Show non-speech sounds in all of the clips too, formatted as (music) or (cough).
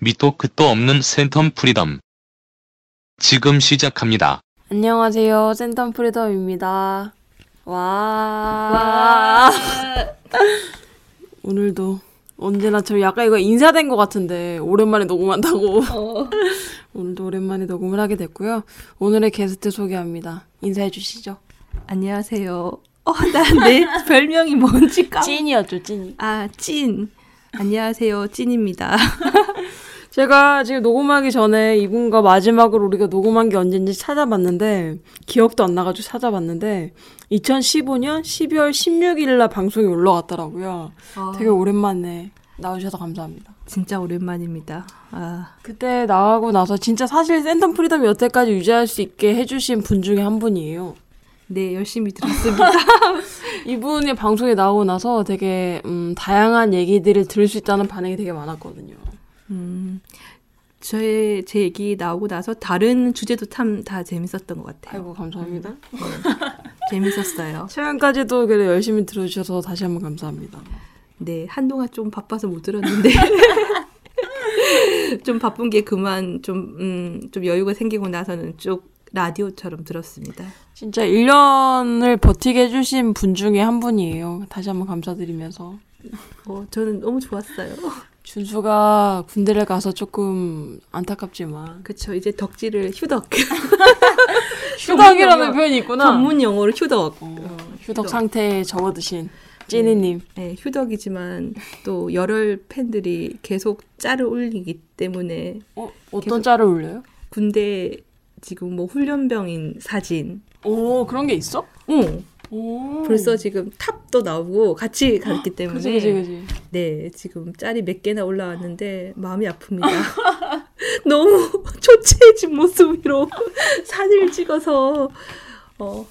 밑도 끝도 없는 센텀 프리덤. 지금 시작합니다. 안녕하세요. 센텀 프리덤입니다. 와. 와. (laughs) 오늘도 언제나 저 약간 이거 인사된 것 같은데 오랜만에 녹음한다고. 어. (laughs) 오늘도 오랜만에 녹음을 하게 됐고요. 오늘의 게스트 소개합니다. 인사해 주시죠. 안녕하세요. 어, 나내 (laughs) 별명이 뭔지 까. 찌니였죠, 찌니. 아, 찐. 안녕하세요, 찐입니다. 제가 지금 녹음하기 전에 이분과 마지막으로 우리가 녹음한 게 언젠지 찾아봤는데 기억도 안 나가지고 찾아봤는데 2015년 12월 16일 날 방송이 올라갔더라고요. 아. 되게 오랜만에 나오셔서 감사합니다. 진짜 오랜만입니다. 아. 그때 나가고 나서 진짜 사실 센텀 프리덤 여태까지 유지할 수 있게 해주신 분 중에 한 분이에요. 네, 열심히 들었습니다. (laughs) 이분이 방송에 나오고 나서 되게 음, 다양한 얘기들을 들을 수 있다는 반응이 되게 많았거든요. 음, 저의 제 얘기 나오고 나서 다른 주제도 참 다 재밌었던 것 같아요. 아이고 감사합니다. 음, 네. (laughs) 재밌었어요. 최근까지도 그래 열심히 들어주셔서 다시 한번 감사합니다. 네, 한동안 좀 바빠서 못 들었는데 (laughs) 좀 바쁜 게 그만 좀, 음, 좀 여유가 생기고 나서는 쭉 라디오처럼 들었습니다. 진짜 1년을 버티게 해주신 분 중에 한 분이에요. 다시 한번 감사드리면서. 어, 저는 너무 좋았어요. 준수가 군대를 가서 조금 안타깝지만. 그쵸. 이제 덕질을 휴덕. (laughs) 휴덕이라는 표현이 있구나. 전문 용어로 휴덕. 어, 어, 휴덕, 휴덕 상태에 접어드신 찐이님. 네, 네, 휴덕이지만 또 열혈 팬들이 계속 짤을 올리기 때문에. 어, 어떤 짤을 올려요? 군대 지금 뭐 훈련병인 사진. 오, 그런 게 있어? 응. 오. 벌써 지금 탑도 나오고 같이 갔기 때문에 그치, 그치, 그치. 네 지금 짤이 몇 개나 올라왔는데 마음이 아픕니다. (laughs) 너무 (laughs) 초췌해진 모습으로 (laughs) 사진을 찍어서 어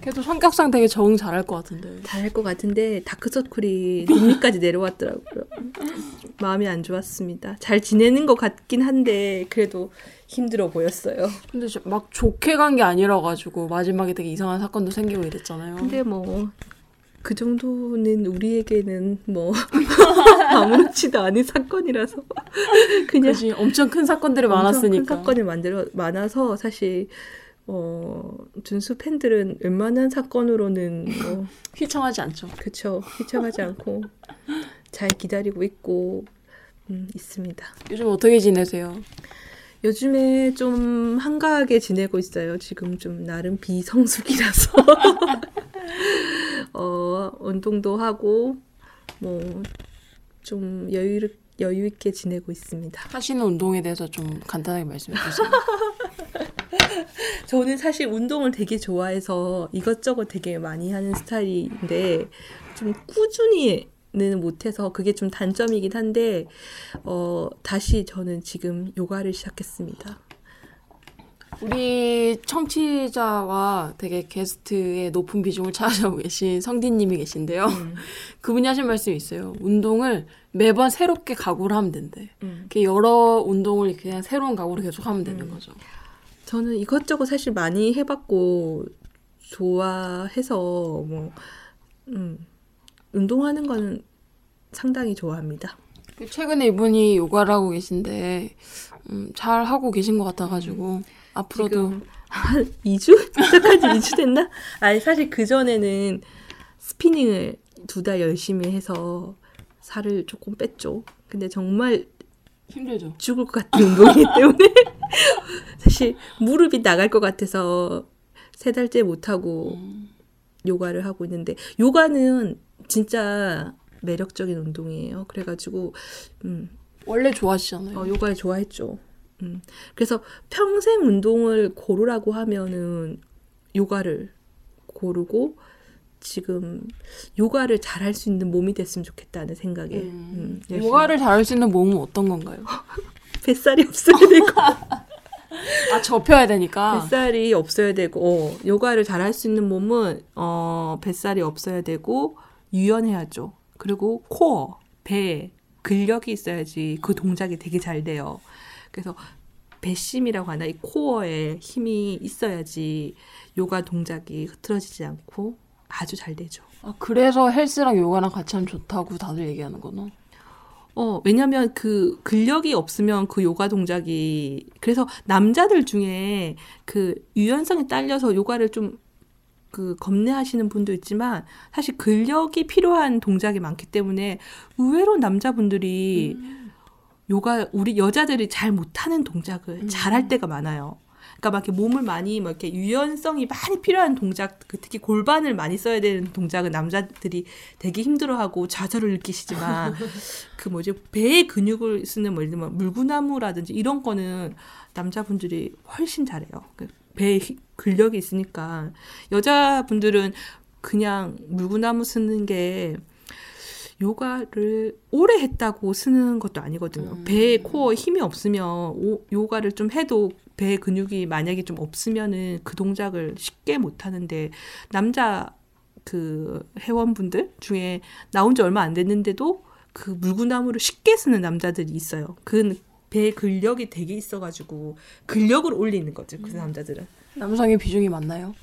그래도 성격상 되게 적응 잘할 것 같은데. 잘할 것 같은데 다크서클이 눈밑까지 내려왔더라고요. (laughs) 마음이 안 좋았습니다. 잘 지내는 것 같긴 한데 그래도 힘들어 보였어요. 근데 막 좋게 간 게 아니라 가지고 마지막에 되게 이상한 사건도 생기고 이랬잖아요. 근데 뭐 그 정도는 우리에게는 뭐 (laughs) 아무렇지도 않은 사건이라서 (laughs) 그냥 그치, 엄청 큰 사건들이 많았으니까 큰 사건이 만들어 많아서 사실 어 준수 팬들은 웬만한 사건으로는 뭐 (laughs) 휘청하지 않죠. 그렇죠. 휘청하지 않고 잘 기다리고 있고 음, 있습니다. 요즘 어떻게 지내세요? 요즘에 좀 한가하게 지내고 있어요. 지금 좀 나름 비성숙이라서 (laughs) 어, 운동도 하고 뭐 좀 여유 여유 있게 지내고 있습니다. 하시는 운동에 대해서 좀 간단하게 말씀해 주세요. (laughs) (laughs) 저는 사실 운동을 되게 좋아해서 이것저것 되게 많이 하는 스타일인데 좀 꾸준히 는 못해서 그게 좀 단점이긴 한데 어 다시 저는 지금 요가를 시작했습니다. 우리 청취자와 되게 게스트의 높은 비중을 차지하고 계신 성디님이 계신데요. 음. (laughs) 그분이 하신 말씀이 있어요. 운동을 매번 새롭게 각오를 하면 된대. 음. 여러 운동을 그냥 새로운 각오를 계속 하면 되는 음. 거죠. 저는 이것저것 사실 많이 해봤고 좋아해서 뭐 음, 운동하는 거는 상당히 좋아합니다. 최근에 이분이 요가를 하고 계신데 음, 잘 하고 계신 것 같아가지고 앞으로도 한 2주? 시작한 지 2주 됐나? 아니 사실 그 전에는 스피닝을 두 달 열심히 해서 살을 조금 뺐죠. 근데 정말 힘들죠. 죽을 것 같은 운동이기 때문에 (laughs) 사실 무릎이 나갈 것 같아서 세 달째 못 하고 음. 요가를 하고 있는데 요가는 진짜 매력적인 운동이에요. 그래가지고 음. 원래 좋아하시잖아요. 어, 요가를 좋아했죠. 음. 그래서 평생 운동을 고르라고 하면은 요가를 고르고 지금 요가를 잘할 수 있는 몸이 됐으면 좋겠다는 생각에 음. 음, 요가를 잘할 수 있는 몸은 어떤 건가요? (laughs) 뱃살이 없어야 되고 (laughs) 아 접혀야 되니까 뱃살이 없어야 되고 어, 요가를 잘 할 수 있는 몸은 어 뱃살이 없어야 되고 유연해야죠. 그리고 코어, 배, 근력이 있어야지 그 동작이 되게 잘 돼요. 그래서 배심이라고 하나 이 코어에 힘이 있어야지 요가 동작이 흐트러지지 않고 아주 잘 되죠. 아, 그래서 헬스랑 요가랑 같이 하면 좋다고 다들 얘기하는 거나? 어, 왜냐면 그 근력이 없으면 그 요가 동작이 그래서 남자들 중에 그 유연성이 딸려서 요가를 좀 그 겁내하시는 분도 있지만 사실 근력이 필요한 동작이 많기 때문에 의외로 남자분들이 요가 우리 여자들이 잘 못하는 동작을 잘할 때가 많아요. 그러니까 막 이렇게 몸을 많이 막 이렇게 유연성이 많이 필요한 동작, 그 특히 골반을 많이 써야 되는 동작은 남자들이 되게 힘들어하고 좌절을 느끼시지만 (laughs) 그 뭐지 배의 근육을 쓰는 뭐 예를 들면 물구나무라든지 이런 거는 남자분들이 훨씬 잘해요. 그 배에 히- 근력이 있으니까 여자분들은 그냥 물구나무 쓰는 게 요가를 오래 했다고 쓰는 것도 아니거든요. 배에 코어 힘이 없으면 오, 요가를 좀 해도 배 근육이 만약에 좀 없으면은 그 동작을 쉽게 못 하는데 남자 그 회원분들 중에 나온 지 얼마 안 됐는데도 그 물구나무를 쉽게 쓰는 남자들이 있어요. 그배 근력이 되게 있어가지고 근력을 올리는 거죠. 그 남자들은. 남성의 비중이 많나요?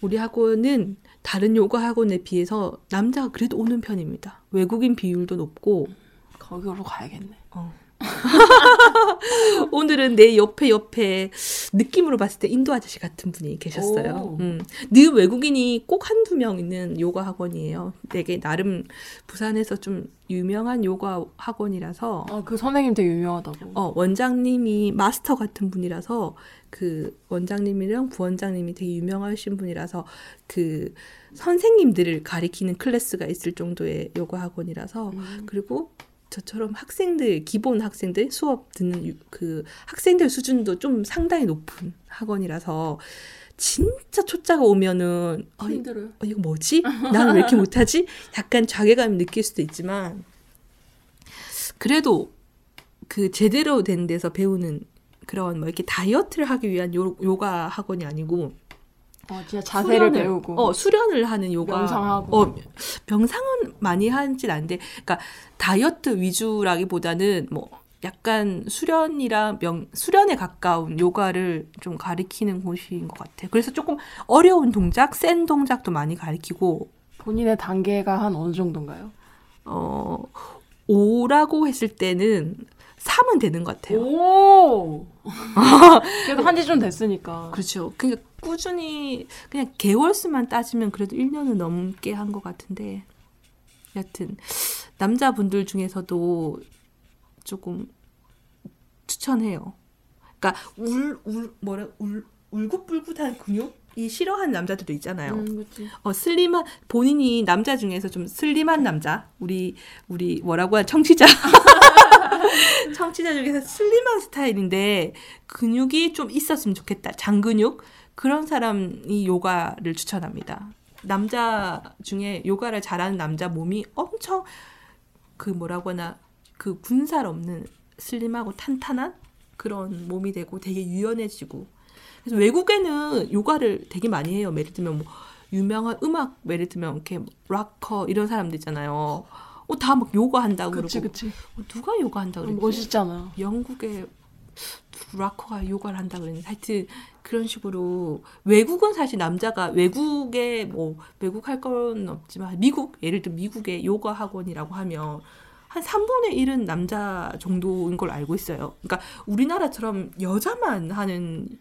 우리 학원은 다른 요가 학원에 비해서 남자가 그래도 오는 편입니다. 외국인 비율도 높고 거기로 가야겠네. 어. (laughs) 오늘은 내 옆에 옆에 느낌으로 봤을 때 인도 아저씨 같은 분이 계셨어요. 오. 음. 늘 외국인이 꼭 한두 명 있는 요가 학원이에요. 되게 나름 부산에서 좀 유명한 요가 학원이라서 아, 그 선생님 되게 유명하다고. 어, 원장님이 마스터 같은 분이라서 그 원장님이랑 부원장님이 되게 유명하신 분이라서 그 선생님들을 가리키는 클래스가 있을 정도의 요가 학원이라서 그리고 저처럼 학생들 기본 학생들 수업 듣는 유- 그 학생들 수준도 좀 상당히 높은 학원이라서 진짜 초짜가 오면은 어, 이- 힘들어요. 어, 이거 뭐지? 나는 왜 이렇게 못하지? 약간 자괴감을 느낄 수도 있지만 그래도 그 제대로 된 데서 배우는 그런 뭐 이렇게 다이어트를 하기 위한 요, 요가 학원이 아니고 어, 진짜 자세를 수련을- 배우고. 어 수련을 하는 요가 명상하고. 어 명상은 많이 하진 않는데 그러니까 다이어트 위주라기보다는 뭐 약간 수련이랑 명 수련에 가까운 요가를 좀 가리키는 곳인 것 같아. 그래서 조금 어려운 동작, 센 동작도 많이 가리키고 본인의 단계가 한 어느 정도인가요? 어 5라고 했을 때는 3은 되는 것 같아요. 오! 그래도 한지 좀 됐으니까. 그렇죠. 그러니까 꾸준히 그냥 개월 수만 따지면 그래도 1년은 넘게 한 것 같은데 여튼 남자분들 중에서도 조금 추천해요. 그러니까 울 울 뭐라 울 울긋불긋한 근육이 싫어하는 남자들도 있잖아요. 음. 어 슬림한 본인이 남자 중에서 좀 슬림한 남자 우리 우리 뭐라고 한 청취자 (laughs) (laughs) 청취자 중에서 슬림한 스타일인데 근육이 좀 있었으면 좋겠다 장근육 그런 사람이 요가를 추천합니다 남자 중에 요가를 잘하는 남자 몸이 엄청 그 뭐라고 하나 그 군살 없는 슬림하고 탄탄한 그런 몸이 되고 되게 유연해지고 그래서 외국에는 요가를 되게 많이 해요. 예를 들면 뭐 유명한 음악 예를 들면 이렇게 락커 이런 사람들 있잖아요. 어, 다 막 요가 한다고 그치, 그러고 그치. 어, 누가 요가 한다 그랬지? 멋있잖아. 영국의 락커가 요가를 한다 그랬는데 하여튼 그런 식으로 외국은 사실 남자가 외국에 뭐 외국 할 건 없지만 미국 예를 들어 미국의 요가 학원이라고 하면 한 3분의 1은 남자 정도인 걸 알고 있어요. 그러니까 우리나라처럼 여자만 하는 는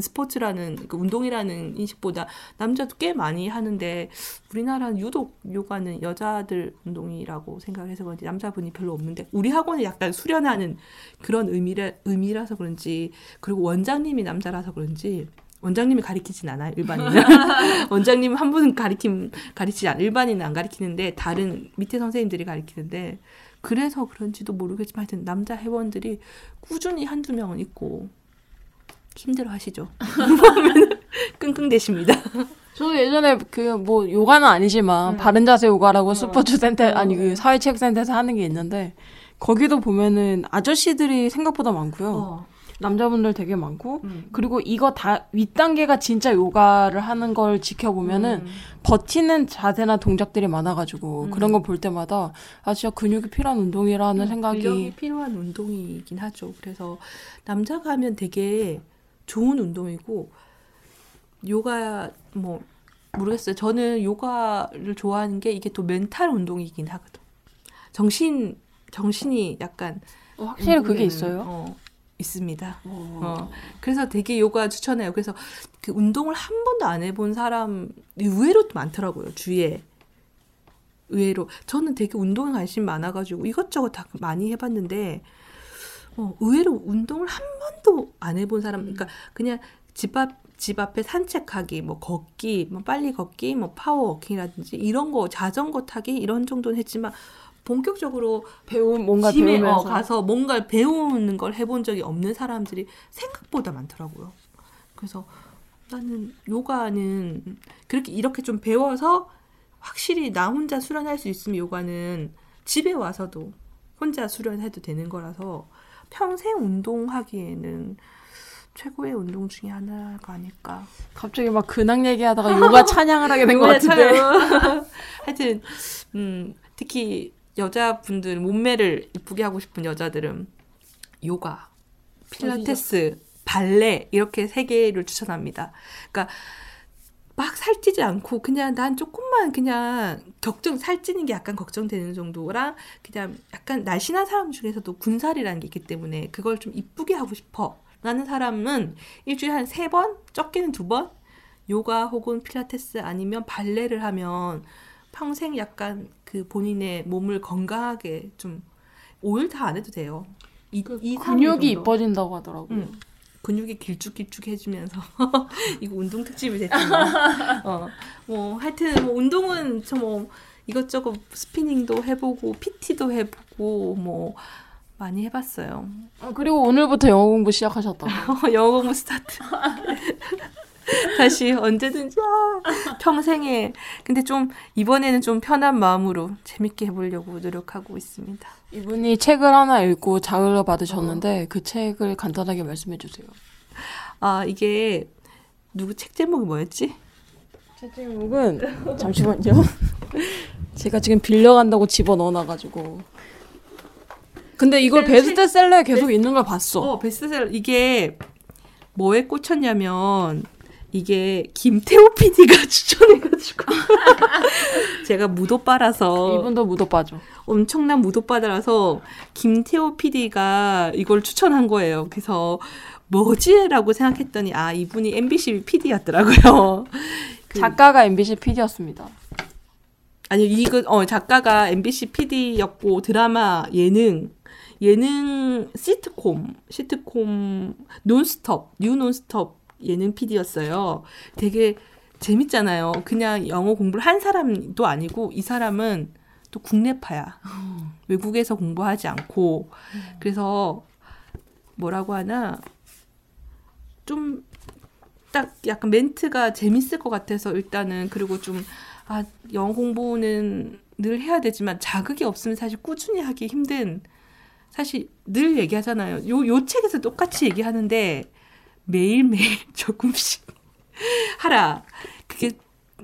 스포츠라는 그 운동이라는 인식보다 남자도 꽤 많이 하는데 우리나라는 유독 요가는 여자들 운동이라고 생각해서 그런지 남자분이 별로 없는데 우리 학원에 약간 수련하는 그런 의미라, 의미라서 그런지 그리고 원장님이 남자라서 그런지 원장님이 가리키진 않아요 일반인은. (laughs) 원장님 한 분은 가리킴 가리치지 않 일반인은 안 가리키는데 다른 밑에 선생님들이 가리키는데 그래서 그런지도 모르겠지만 하여튼 남자 회원들이 꾸준히 한두 명은 있고 힘들어 하시죠 (laughs) 끙끙대십니다 저도 예전에 그 뭐 요가는 아니지만 바른 자세 요가라고 스포츠 센터 아니 그 사회체육 센터에서 하는 게 있는데 거기도 보면은 아저씨들이 생각보다 많고요. 어. 남자분들 되게 많고 음. 그리고 이거 다 윗단계가 진짜 요가를 하는 걸 지켜보면은 버티는 자세나 동작들이 많아가지고 그런 거 볼 때마다 아 진짜 근육이 필요한 운동이라는 생각이 근력이 필요한 운동이긴 하죠. 그래서 남자가 하면 되게 좋은 운동이고 요가 뭐 모르겠어요. 저는 요가를 좋아하는 게 이게 또 멘탈 운동이긴 하거든. 정신 정신이 약간 어, 확실히 그게 운동에는, 있어요? 어, 있습니다. 어. 어. 그래서 되게 요가 추천해요. 그래서 그 운동을 한 번도 안 해본 사람 의외로 많더라고요. 주위에. 의외로. 저는 되게 운동에 관심 많아가지고 이것저것 다 많이 해봤는데, 어, 의외로 운동을 한 번도 안 해본 사람, 그러니까 그냥 집 앞, 집 앞에 산책하기, 뭐 걷기, 뭐 빨리 걷기, 뭐 파워워킹이라든지 이런 거, 자전거 타기 이런 정도는 했지만 본격적으로 배움 뭔가 짐에 배우면서. 어, 가서 뭔가 배우는 걸 해본 적이 없는 사람들이 생각보다 많더라고요. 그래서 나는 요가는 그렇게 이렇게 좀 배워서 확실히 나 혼자 수련할 수 있으면 요가는 집에 와서도 혼자 수련해도 되는 거라서 평생 운동하기에는 최고의 운동 중에 하나가 아닐까. 갑자기 막 근황 얘기하다가 요가 (laughs) 찬양을 하게 된 것 같은데. (laughs) 하여튼 음, 특히 여자분들 몸매를 이쁘게 하고 싶은 여자들은 요가, 필라테스, 발레 이렇게 세 개를 추천합니다. 그러니까 막 살찌지 않고 그냥 난 조금만 그냥 걱정 살찌는 게 약간 걱정되는 정도랑 그냥 약간 날씬한 사람 중에서도 군살이라는 게 있기 때문에 그걸 좀 이쁘게 하고 싶어 라는 사람은 일주일에 한 세 번 적게는 두 번 요가 혹은 필라테스 아니면 발레를 하면 평생 약간 그 본인의 몸을 건강하게 좀 오일 다 안 해도 돼요. 이, 이 삼일 근육이. 이뻐진다고 하더라고요. 응. 근육이 길쭉길쭉해지면서 (laughs) 이거 운동 특집이 됐지만 (laughs) 어, 뭐 하여튼 뭐 운동은 저뭐 이것저것 스피닝도 해보고 PT도 해보고 뭐 많이 해봤어요. 아, 그리고 오늘부터 영어 공부 시작하셨다고. (laughs) 영어 공부 스타트. (laughs) 다시 언제든지 아, 평생에 근데 좀 이번에는 좀 편한 마음으로 재밌게 해보려고 노력하고 있습니다. 이분이 책을 하나 읽고 자극을 받으셨는데 그 책을 간단하게 말씀해 주세요. 아 이게 누구 책 제목이 뭐였지? 책 제목은 잠시만요. (laughs) 제가 지금 빌려간다고 집어 넣어놔가지고. 근데 이걸 베스트셀러에 계속 있는 걸 봤어. 어 베스트셀러 이게 뭐에 꽂혔냐면 이게 김태호 PD가 (laughs) 추천해가지고 (laughs) 제가 무도빠라서 이분도 빠져. 엄청난 무도빠라서 김태호 PD가 이걸 추천한 거예요. 그래서 뭐지라고 생각했더니 아 이분이 MBC PD였더라고요. (laughs) 그- 작가가 MBC PD였습니다. 아니 이거 어 작가가 MBC PD였고 드라마 예능 예능 시트콤 시트콤 논스톱 뉴 논스톱 예능 PD였어요. 되게 재밌잖아요. 그냥 영어 공부를 한 사람도 아니고 이 사람은 또 국내파야. 외국에서 공부하지 않고 그래서 뭐라고 하나 좀 딱 약간 멘트가 재밌을 것 같아서 일단은 그리고 좀 아, 영어 공부는 늘 해야 되지만 자극이 없으면 사실 꾸준히 하기 힘든 사실 늘 얘기하잖아요. 요, 요 책에서 똑같이 얘기하는데 매일매일 (laughs) 조금씩 하라. 그게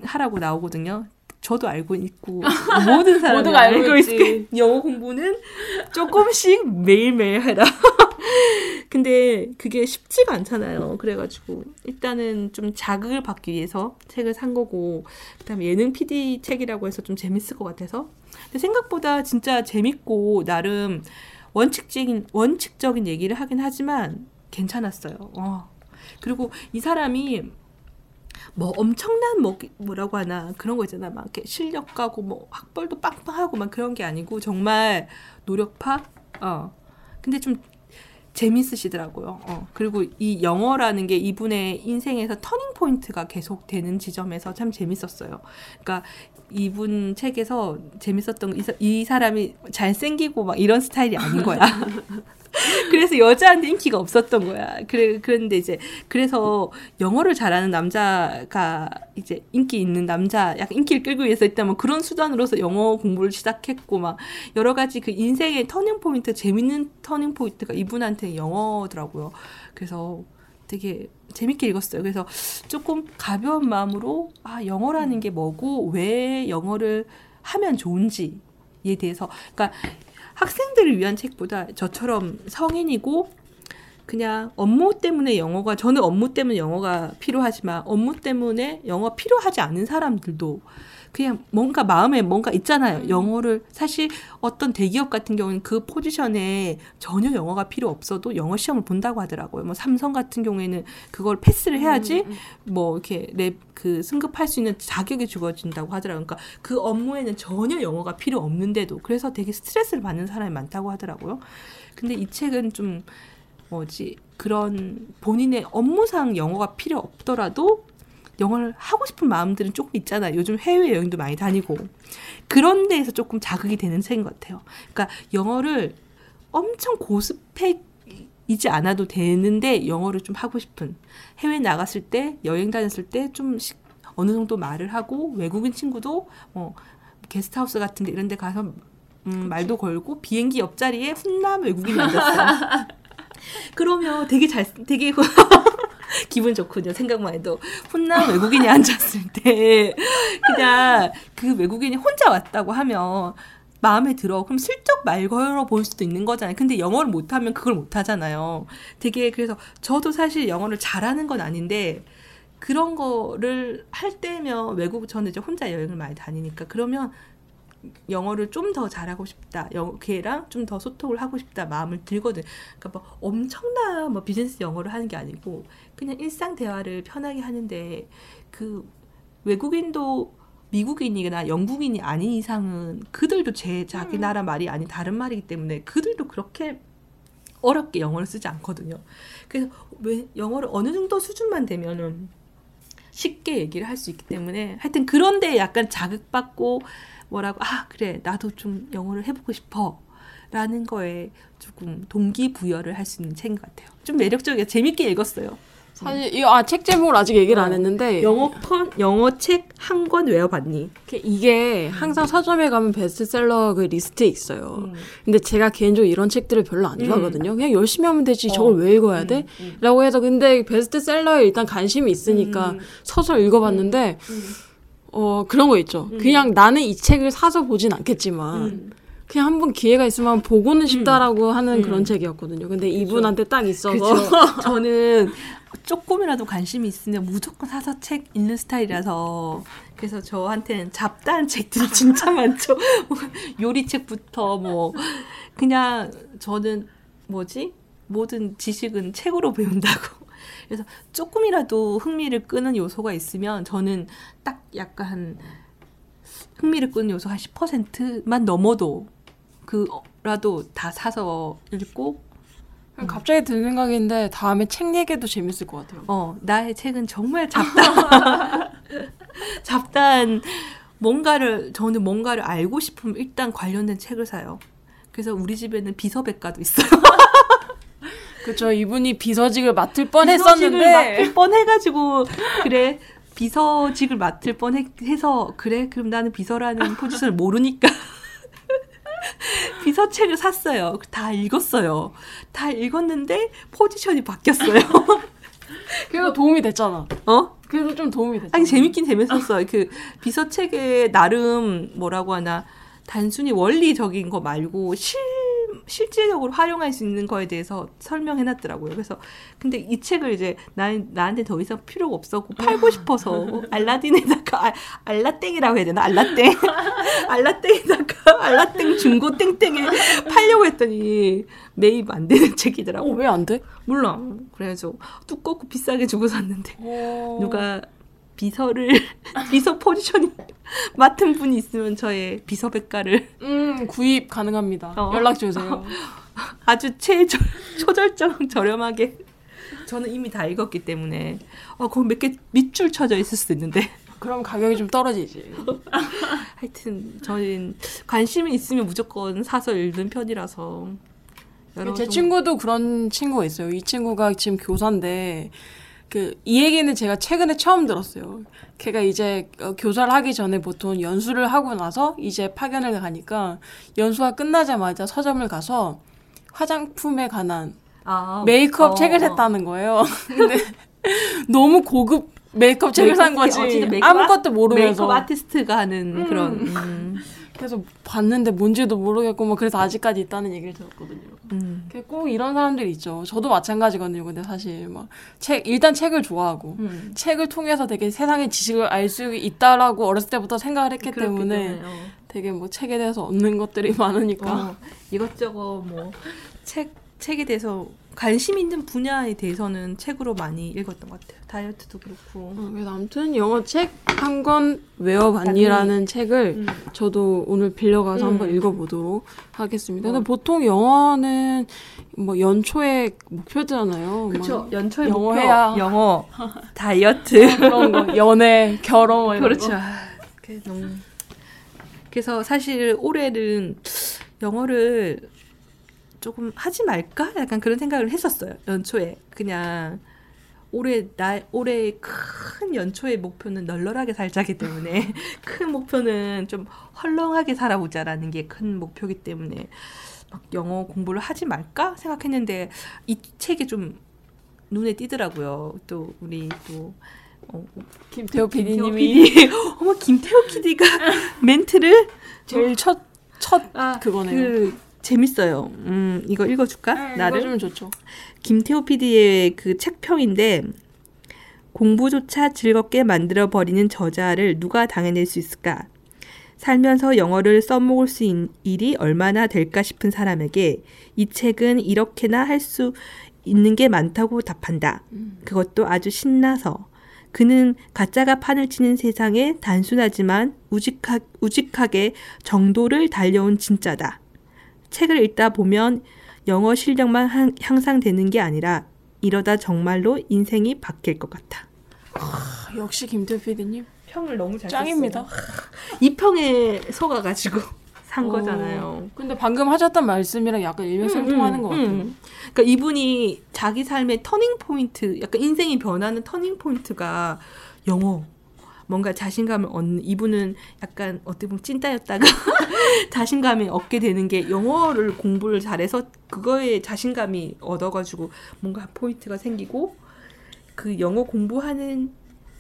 하라고 나오거든요. 저도 알고 있고 (laughs) 모든 사람이 알고 있지. 있고 영어 공부는 조금씩 매일매일 해라. (laughs) 근데 그게 쉽지가 않잖아요. 그래가지고 일단은 좀 자극을 받기 위해서 책을 산 거고 그다음에 예능 PD 책이라고 해서 좀 재밌을 것 같아서 근데 생각보다 진짜 재밌고 나름 원칙적인 원칙적인 얘기를 하긴 하지만 괜찮았어요. 어. 그리고 이 사람이 뭐 엄청난 뭐 뭐라고 하나 그런 거 있잖아 막 이렇게 실력가고 뭐 학벌도 빵빵하고 막 그런 게 아니고 정말 노력파 어 근데 좀 재밌으시더라고요. 어. 그리고 이 영어라는 게 이분의 인생에서 터닝 포인트가 계속 되는 지점에서 참 재밌었어요. 그러니까 이분 책에서 재밌었던 이, 사- 이 사람이 잘생기고 막 이런 스타일이 아닌 거야. (laughs) (laughs) 그래서 여자한테 인기가 없었던 거야. 그래 그런데 이제 그래서 영어를 잘하는 남자가 이제 인기 있는 남자, 약간 인기를 끌기 위해서 일단 뭐 그런 수단으로서 영어 공부를 시작했고 막 여러 가지 그 인생의 터닝 포인트, 재밌는 터닝 포인트가 이분한테 영어더라고요. 그래서 되게 재밌게 읽었어요. 그래서 조금 가벼운 마음으로 아 영어라는 게 뭐고 왜 영어를 하면 좋은지 에 대해서. 그러니까 학생들을 위한 책보다 저처럼 성인이고 그냥 업무 때문에 영어가 저는 업무 때문에 영어가 필요하지만 업무 때문에 영어 필요하지 않은 사람들도 그냥 뭔가 마음에 뭔가 있잖아요. 영어를 사실 어떤 대기업 같은 경우는 그 포지션에 전혀 영어가 필요 없어도 영어 시험을 본다고 하더라고요. 뭐 삼성 같은 경우에는 그걸 패스를 해야지 뭐 이렇게 랩그 승급할 수 있는 자격이 주어진다고 하더라고요. 그러니까 그 업무에는 전혀 영어가 필요 없는데도 그래서 되게 스트레스를 받는 사람이 많다고 하더라고요. 근데 이 책은 좀 뭐지 그런 본인의 업무상 영어가 필요 없더라도 영어를 하고 싶은 마음들은 조금 있잖아요. 요즘 해외 여행도 많이 다니고 그런 데에서 조금 자극이 되는 책인 것 같아요. 그러니까 영어를 엄청 고스펙 이지 않아도 되는데 영어를 좀 하고 싶은 해외 나갔을 때 여행 다녔을 때 좀 어느 정도 말을 하고 외국인 친구도 뭐 게스트하우스 같은 데 이런 데 가서 음, 말도 걸고 비행기 옆자리에 훈남 외국인이 앉았어요. (laughs) 그러면 되게 잘 되게 (laughs) 기분 좋군요. 생각만 해도 훈남 외국인이 (laughs) 앉았을 때 그냥 그 외국인이 혼자 왔다고 하면 마음에 들어. 그럼 슬쩍 말 걸어 볼 수도 있는 거잖아요. 근데 영어를 못하면 그걸 못하잖아요. 되게 그래서 저도 사실 영어를 잘하는 건 아닌데 그런 거를 할 때면 외국 저는 이제 혼자 여행을 많이 다니니까 그러면 영어를 좀 더 잘하고 싶다. 영, 걔랑 좀 더 소통을 하고 싶다 마음을 들거든. 그러니까 뭐 엄청나 뭐 비즈니스 영어를 하는 게 아니고 그냥 일상 대화를 편하게 하는데 그 외국인도 미국인이나 영국인이 아닌 이상은 그들도 제 자기 나라 말이 아닌 다른 말이기 때문에 그들도 그렇게 어렵게 영어를 쓰지 않거든요. 그래서 왜 영어를 어느 정도 수준만 되면은 쉽게 얘기를 할 수 있기 때문에 하여튼 그런데 약간 자극받고 뭐라고 아 그래 나도 좀 영어를 해보고 싶어 라는 거에 조금 동기부여를 할 수 있는 책인 것 같아요. 좀 매력적이야. 재밌게 읽었어요. 사실 이거 아 책 제목을 아직 얘기를 안 어. 했는데 영어 컨 영어 책 한 권 외워봤니? 이게- 항상 서점에 가면 베스트셀러 그 리스트에 있어요. 음. 근데 제가 개인적으로 이런 책들을 별로 안 좋아하거든요. 그냥 열심히 하면 되지. 어. 저걸 왜 읽어야 돼? 음, 라고 해서 근데 베스트셀러에 일단 관심이 있으니까 음. 서서 읽어봤는데 음. 어 그런 거 있죠. 음. 그냥 나는 이 책을 사서 보진 않겠지만 음. 그냥 한 번 기회가 있으면 보고는 싶다라고 하는 음. 그런 책이었거든요. 근데 이분한테 딱 있어서. (laughs) 저는 조금이라도 관심이 있으면 무조건 사서 책 읽는 스타일이라서 그래서 저한테는 잡다한 책들이 (laughs) 진짜 많죠. 뭐 (laughs) 요리책부터 뭐 그냥 저는 뭐지 모든 지식은 책으로 배운다고. 그래서 조금이라도 흥미를 끄는 요소가 있으면 저는 딱 약간 흥미를 끄는 요소 한 10%만 넘어도 그라도 다 사서 읽고 갑자기 드는 생각인데 다음에 책 얘기도 재밌을 것 같아요. 어, 나의 책은 정말 잡다. (laughs) 잡다한 뭔가를 저는 뭔가를 알고 싶으면 일단 관련된 책을 사요. 그래서 우리 집에는 비서백과도 있어요. (laughs) 그렇죠. 이분이 비서직을 맡을 뻔했었는데 맡을 뻔해가지고 그래 비서직을 맡을 뻔해서 그래 그럼 나는 비서라는 포지션을 모르니까 (laughs) 비서책을 샀어요. 다 읽었어요. 다 읽었는데 포지션이 바뀌었어요. (laughs) 그래도 도움이 됐잖아. 어? 그래도 좀 도움이 됐잖아. 아니 재밌긴 재밌었어요. 그 비서책에 나름 뭐라고 하나 단순히 원리적인 거 말고 실 실질적으로 활용할 수 있는 거에 대해서 설명해 놨더라고요. 그래서 근데 이 책을 이제 나 나한테 더 이상 필요가 없었고 팔고 싶어서 (laughs) 알라딘에다가 아, 알라땡이라고 해야 되나 알라땡 (laughs) 알라땡에다가 알라땡 중고 땡땡에 팔려고 했더니 매입 안 되는 책이더라고. 어, 왜 안 돼? 몰라. 그래서 두껍고 비싸게 주고 샀는데. 어... 누가 비서를 (laughs) 비서 포지션이 (laughs) 맡은 분이 있으면 저의 비서 백과를 (laughs) 음, 구입 가능합니다. 어. 연락 주세요. 아주 최저 초절정 저렴하게 저는 이미 다 읽었기 때문에 어 거기 몇 개 밑줄 쳐져 있을 수도 있는데 그럼 가격이 좀 떨어지지. 하여튼 저는 관심이 있으면 무조건 사서 읽는 편이라서 제 좀- 친구도 그런 친구가 있어요. 이 친구가 지금 교사인데 그 이 얘기는 제가 최근에 처음 들었어요. 걔가 이제 어, 교사를 하기 전에 보통 연수를 하고 나서 이제 파견을 가니까 연수가 끝나자마자 서점을 가서 화장품에 관한 아, 메이크업 어, 책을 어. 샀다는 거예요. (laughs) 근데 너무 고급 메이크업 책을 산 메이크업, 거지. 어, 아무것도 아- 모르면서. 메이크업 아티스트가 하는 그런 음. (laughs) 그래서 봤는데 뭔지도 모르겠고 뭐 그래서 아직까지 있다는 얘기를 들었거든요. 음. 꼭 이런 사람들이 있죠. 저도 마찬가지거든요. 근데 사실 막 책 일단 책을 좋아하고 음. 책을 통해서 되게 세상의 지식을 알 수 있다라고 어렸을 때부터 생각을 했기 때문에, 어. 되게 뭐 책에 대해서 얻는 것들이 (laughs) 많으니까 어, 이것저것 뭐 책 책에 대해서 관심 있는 분야에 대해서는 책으로 많이 읽었던 것 같아요. 다이어트도 그렇고. 어, 그래서 아무튼 영어 책 한 권 외워봤니라는 책을 음. 저도 오늘 빌려가서 음. 한번 읽어보도록 하겠습니다. 어. 근데 보통 영어는 뭐 연초에 목표잖아요. 막 연초에 영어 목표, 해야. 영어, 다이어트. 그런 거 연애, 결혼 뭐 이런 그렇죠. 거. 아, 그게 너무. 그래서 사실 올해는 영어를 조금 하지 말까? 약간 그런 생각을 했었어요. 연초에 그냥 올해 나 올해 큰 연초의 목표는 널널하게 살자기 때문에 (laughs) 큰 목표는 좀 헐렁하게 살아보자라는 게 큰 목표기 때문에 막 영어 공부를 하지 말까 생각했는데 이 책이 좀 눈에 띄더라고요. 또 우리 또 어, 김태호 PD님이 PD. (laughs) 어머 김태호 PD가 (laughs) 멘트를 제일 첫, 첫 아, 그거네요. 그 재밌어요. 음 이거 읽어줄까? 나를 네, 읽어주면 좋죠. 김태호 PD의 그 책평인데 공부조차 즐겁게 만들어 버리는 저자를 누가 당해낼 수 있을까? 살면서 영어를 써먹을 수 있는 일이 얼마나 될까 싶은 사람에게 이 책은 이렇게나 할 수 있는 게 많다고 답한다. 그것도 아주 신나서. 그는 가짜가 판을 치는 세상에 단순하지만 우직하, 우직하게 정도를 달려온 진짜다. 책을 읽다 보면 영어 실력만 향- 향상되는 게 아니라 이러다 정말로 인생이 바뀔 것 같아. 아, 역시 김태호 PD님 평을 너무 잘 짱입니다. 이 평에 속아가지고 산 어, 거잖아요. 근데 방금 하셨던 말씀이랑 약간 일맥상통하는 것 같아요. 음. 그러니까 이분이 자기 삶의 터닝 포인트, 약간 인생이 변하는 터닝 포인트가 영어. 뭔가 자신감을 얻는 이분은 약간 어떻게 보면 찐따였다가 (laughs) 자신감이 얻게 되는 게 영어를 공부를 잘해서 그거에 자신감이 얻어가지고 뭔가 포인트가 생기고 그 영어 공부하는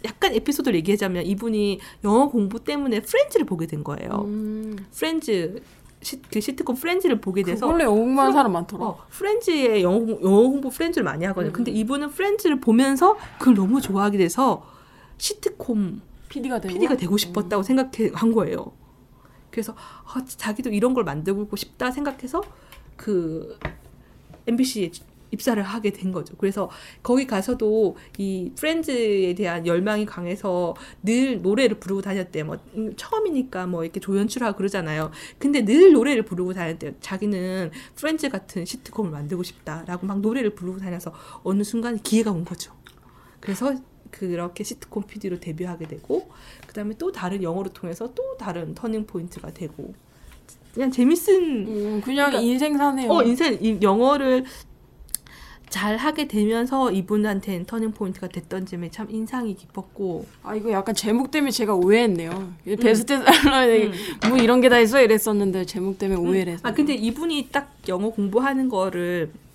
약간 에피소드를 얘기하자면 이분이 영어 공부 때문에 프렌즈를 보게 된 거예요. 음, 프렌즈 시, 그 시트콤 프렌즈를 보게 돼서 영어 공부하는 사람 많더라. 어, 프렌즈의 영어, 공- 영어 공부 프렌즈를 많이 하거든요. 음. 근데 이분은 프렌즈를 보면서 그걸 너무 좋아하게 돼서 시트콤 PD가 되고 PD가 되고 싶었다고 생각한 거예요. 그래서 아, 자기도 이런 걸 만들고 싶다 생각해서 그 MBC에 입사를 하게 된 거죠. 그래서 거기 가서도 이 프렌즈에 대한 열망이 강해서 늘 노래를 부르고 다녔대. 뭐 음, 처음이니까 뭐 이렇게 조연출하고 그러잖아요. 근데 늘 노래를 부르고 다녔대요. 자기는 프렌즈 같은 시트콤을 만들고 싶다라고 막 노래를 부르고 다녀서 어느 순간 기회가 온 거죠. 그래서 그렇게 시트콤 PD로 데뷔하게 되고 그 다음에 또 다른 영어를 통해서 또 다른 터닝 포인트가 되고 그냥 재밌은 음, 그냥 그러니까- 인생 사네요. 어 인생 이 영어를 잘 하게 되면서 이분한테는 터닝 포인트가 됐던 점에 참 인상이 깊었고 아 이거 약간 제목 때문에 제가 오해했네요. 베스트셀러에 뭐 이런 게 다 있어 이랬었는데 제목 때문에 오해를 했어요. 아 근데 이분이 딱 영어 공부하는 거를 딱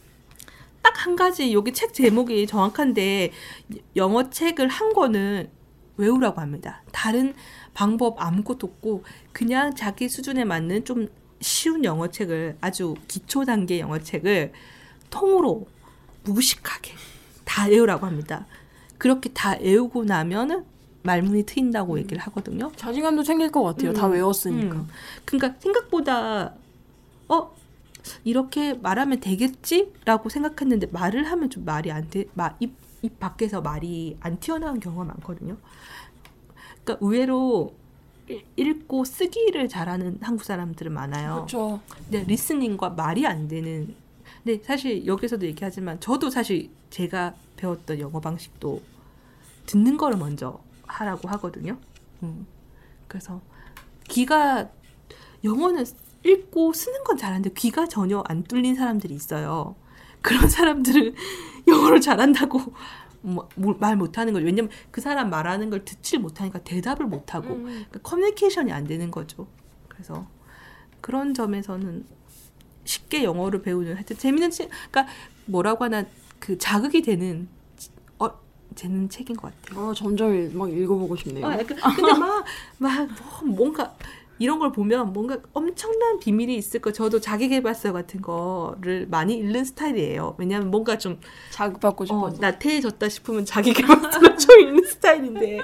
한 가지 여기 책 제목이 정확한데 영어 책을 한 거는 외우라고 합니다. 다른 방법 아무것도 없고 그냥 자기 수준에 맞는 좀 쉬운 영어 책을 아주 기초 단계 영어 책을 통으로 무식하게 다 외우라고 합니다. 그렇게 다 외우고 나면은 말문이 트인다고 얘기를 하거든요. 자신감도 생길 것 같아요. 다 음, 외웠으니까. 음. 그러니까 생각보다 어 이렇게 말하면 되겠지라고 생각했는데 말을 하면 좀 말이 안 돼. 입, 입 밖에서 말이 안 튀어나오는 경우가 많거든요. 그러니까 의외로 읽- 읽고 쓰기를 잘하는 한국 사람들은 많아요. 그렇죠. 근데 리스닝과 말이 안 되는. 근데 사실 여기서도 얘기하지만 저도 사실 제가 배웠던 영어 방식도 듣는 거를 먼저 하라고 하거든요. 음. 그래서 귀가 영어는 읽고 쓰는 건 잘하는데 귀가 전혀 안 뚫린 사람들이 있어요. 그런 사람들은 (laughs) 영어를 잘한다고 뭐, 뭐- 말 못하는 거죠. 왜냐면 그 사람 말하는 걸 듣질 못하니까 대답을 못하고 음. 그러니까 커뮤니케이션이 안 되는 거죠. 그래서 그런 점에서는 쉽게 영어를 배우는 하여튼 재밌는 책, 그러니까 뭐라고 하나 그 자극이 되는 어 되는 책인 것 같아요. 어, 점점 막 읽어보고 싶네요. 아, 약간 근데 막 막 뭐, 뭔가 이런 걸 보면 뭔가 엄청난 비밀이 있을 거. 저도 자기계발서 같은 거를 많이 읽는 스타일이에요. 왜냐하면 뭔가 좀 자극받고 어, 싶어서. 나태해졌다 싶으면 자기계발서를 (laughs) 좀 읽는 스타일인데,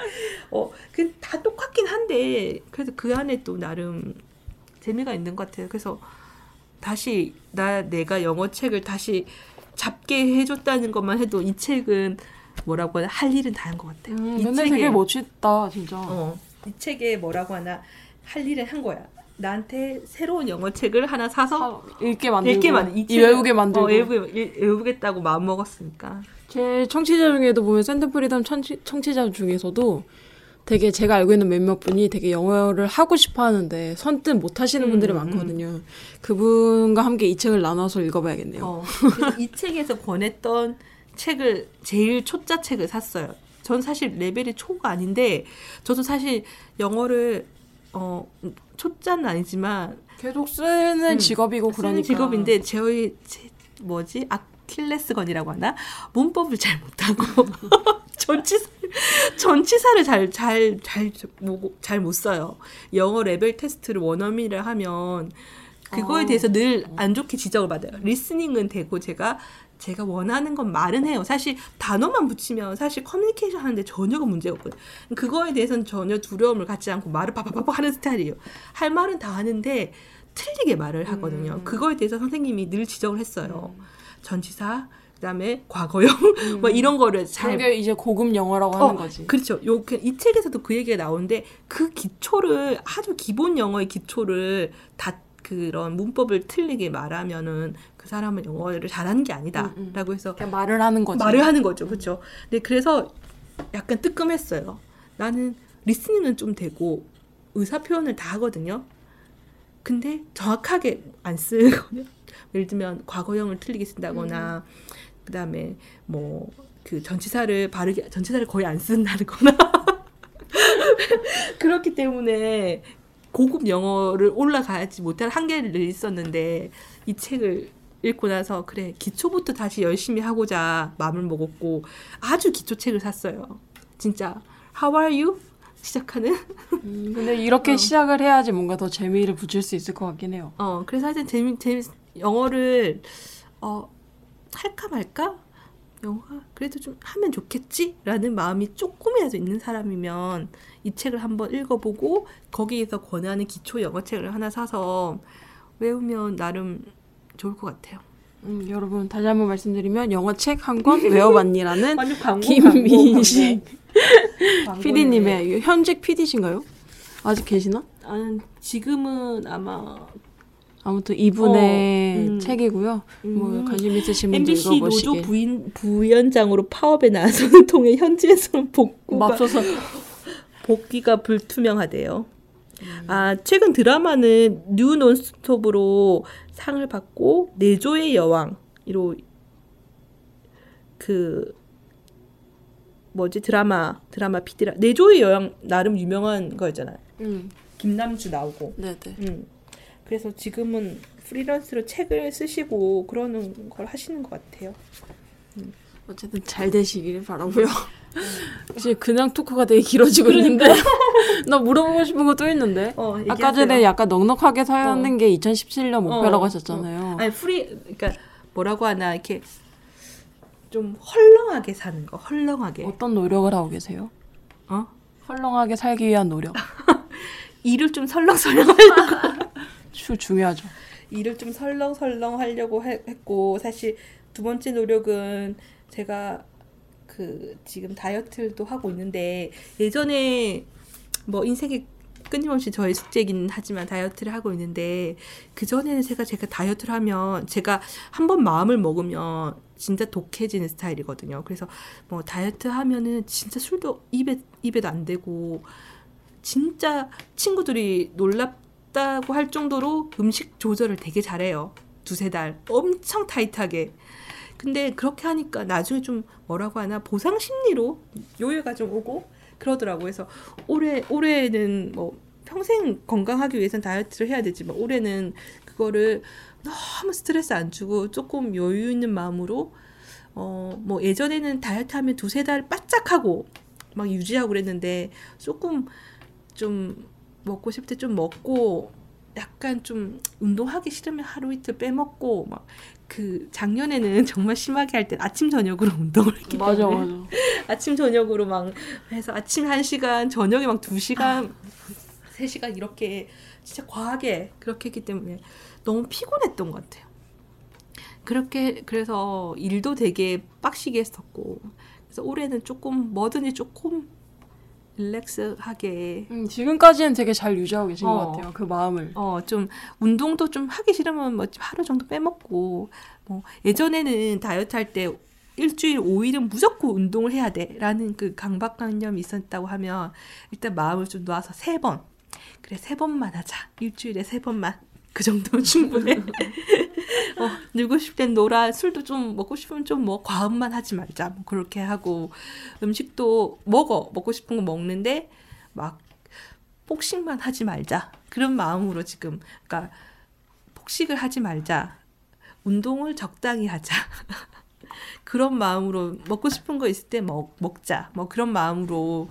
어, 그다 똑같긴 한데, 그래도 그 안에 또 나름 재미가 있는 것 같아요. 그래서 다시 나 내가 영어 책을 다시 잡게 해줬다는 것만 해도 이 책은 뭐라고 하나 할 일은 다 한 것 같아요. 음, 이 책에- 되게 멋있다, 진짜. 어, 이 책에 뭐라고 하나 할 일을 한 거야. 나한테 새로운 영어 책을 하나 사서 아, 읽게 만들고. 읽게 만, 이 책을- 외우게 만들고. 어, 외우게, 일- 외우겠다고 마음 먹었으니까. 제 청취자 중에도 보면 샌드프리덤 청취, 청취자 중에서도 되게 제가 알고 있는 몇몇 분이 되게 영어를 하고 싶어 하는데 선뜻 못 하시는 음, 분들이 음, 많거든요. 그분과 함께 이 책을 나눠서 읽어봐야겠네요. 어, 이 책에서 권했던 책을 제일 초짜 책을 샀어요. 전 사실 레벨이 초가 아닌데 저도 사실 영어를 어 초짜는 아니지만 계속 쓰는 음, 직업이고 쓰는 그러니까. 직업인데 저희 제, 뭐지 아킬레스건이라고 하나 문법을 잘 못하고 (laughs) 전치사 전치사를 잘 잘 잘 잘 못 써요. 영어 레벨 테스트를 원어민을 하면 그거에 아. 대해서 늘 안 좋게 지적을 받아요. 리스닝은 되고 제가 제가 원하는 건 말은 해요. 사실 단어만 붙이면 사실 커뮤니케이션 하는데 전혀가 문제가 없거든요. 그거에 대해서는 전혀 두려움을 갖지 않고 말을 파파파파 하는 스타일이에요. 할 말은 다 하는데 틀리게 말을 하거든요. 음. 그거에 대해서 선생님이 늘 지적을 했어요. 전치사, 그다음에 과거형 (laughs) 뭐 이런 거를 잘 그게 이제 고급 영어라고 어, 하는 거지. 그렇죠. 요, 그, 이 책에서도 그 얘기가 나오는데 그 기초를 아주 기본 영어의 기초를 다 그런 문법을 틀리게 말하면은 그 사람은 영어를 잘하는 게 음, 음. 아니다라고 해서 그냥 말을 하는 거지. 말을 하는 거죠. 그렇죠. 네, 그래서 약간 뜨끔했어요. 나는 리스닝은 좀 되고 의사 표현을 다 하거든요. 근데 정확하게 안 쓰거든요. (laughs) 예를 들면 과거형을 틀리게 쓴다거나 그다음에 뭐 그 전치사를 바르게 전치사를 거의 안 쓴다거나 (laughs) 그렇기 때문에 고급 영어를 올라가지 못할 한계를 있었는데 이 책을 읽고 나서 그래 기초부터 다시 열심히 하고자 마음을 먹었고 아주 기초 책을 샀어요. 진짜 How are you? 시작하는 음, 근데 이렇게 어. 시작을 해야지 뭔가 더 재미를 붙일 수 있을 것 같긴 해요. 어 그래서 하여튼 재미 재미 영어를 어 할까 말까 영화 그래도 좀 하면 좋겠지라는 마음이 조금이라도 있는 사람이면 이 책을 한번 읽어보고 거기에서 권하는 기초 영어 책을 하나 사서 외우면 나름 좋을 것 같아요. 음, 여러분 다시 한번 말씀드리면 영어 책 한 권 외워봤니라는 (laughs) 김민식 PD님의 (laughs) 현직 PD신가요? 아직 계시나? 아, 지금은 아마 아무튼 이분의 어, 음. 책이고요. 뭐 음. 관심 있으신 분들 MBC 노조 읽어보시길. 부인, 부위원장으로 파업에 나서는 (laughs) 통에 현지에서는 복구가 맙소사. 복귀가 불투명하대요. 아 최근 드라마는 뉴 논스톱으로 상을 받고 내조의 여왕으로 그 뭐지 드라마 드라마 PD라 내조의 여왕 나름 유명한 거였잖아요. 음, 김남주 나오고. 네네. 음. 그래서 지금은 프리랜서로 책을 쓰시고 그러는 걸 하시는 것 같아요. 어쨌든 잘 되시길 바라고요. (laughs) 이제 그냥 토크가 되게 길어지고 있는데 (laughs) 나 물어보고 싶은 거 또 있는데 어, 아까 전에 약간 넉넉하게 사는 게 2017년 목표라고 어, 하셨잖아요. 아니 프리 그러니까 뭐라고 하나 이렇게 좀 헐렁하게 사는 거 헐렁하게 어떤 노력을 하고 계세요? 어 헐렁하게 살기 위한 노력. (laughs) 일을 좀 설렁설렁 주 중요하죠. 일을 좀 설렁설렁 하려고 해- 했고 사실 두 번째 노력은 제가 그 지금 다이어트도 하고 있는데 예전에 뭐 인생의 끊임없이 저의 숙제이긴 하지만 다이어트를 하고 있는데 그 전에는 제가 제가 다이어트를 하면 제가 한 번 마음을 먹으면 진짜 독해지는 스타일이거든요. 그래서 뭐 다이어트 하면은 진짜 술도 입에 입에도 안 대고 진짜 친구들이 놀랍다고 할 정도로 음식 조절을 되게 잘해요. 두세 달 엄청 타이트하게. 근데 그렇게 하니까 나중에 좀 뭐라고 하나 보상 심리로 요요가 좀 오고 그러더라고. 그래서 올해 올해는 뭐 평생 건강하기 위해서는 다이어트를 해야 되지만 올해는 그거를 너무 스트레스 안 주고 조금 여유 있는 마음으로 어 뭐 예전에는 다이어트 하면 두세 달 바짝 하고 막 유지하고 그랬는데 조금 좀 먹고 싶을 때 좀 먹고 약간 좀 운동하기 싫으면 하루 이틀 빼먹고 막 그 작년에는 (laughs) 정말 심하게 할 때 아침 저녁으로 (laughs) 운동을 했기 맞아 때문에 맞아. (laughs) 아침 저녁으로 막 해서 아침 1시간 저녁에 막 2시간 3시간 이렇게 진짜 과하게 그렇게 했기 때문에 너무 피곤했던 것 같아요. 그렇게 그래서 일도 되게 빡시게 했었고 그래서 올해는 조금 뭐든지 조금 릴렉스하게 음, 지금까지는 되게 잘 유지하고 계신 어. 것 같아요. 그 마음을. 어 좀 운동도 좀 하기 싫으면 뭐 하루 정도 빼먹고 뭐 예전에는 다이어트 할 때 일주일 5일은 무조건 운동을 해야 돼라는 그 강박관념이 있었다고 하면 일단 마음을 좀 놓아서 세 번 그래 세 번만 하자 일주일에 세 번만 그 정도면 충분해 (laughs) 어 놀고 싶을 땐 놀아 술도 좀 먹고 싶으면 좀 뭐 과음만 하지 말자 뭐 그렇게 하고 음식도 먹어 먹고 싶은 거 먹는데 막 폭식만 하지 말자. 그런 마음으로 지금, 그러니까 폭식을 하지 말자. 운동을 적당히 하자. (laughs) 그런 마음으로 먹고 싶은 거 있을 때 먹, 먹자. 뭐 그런 마음으로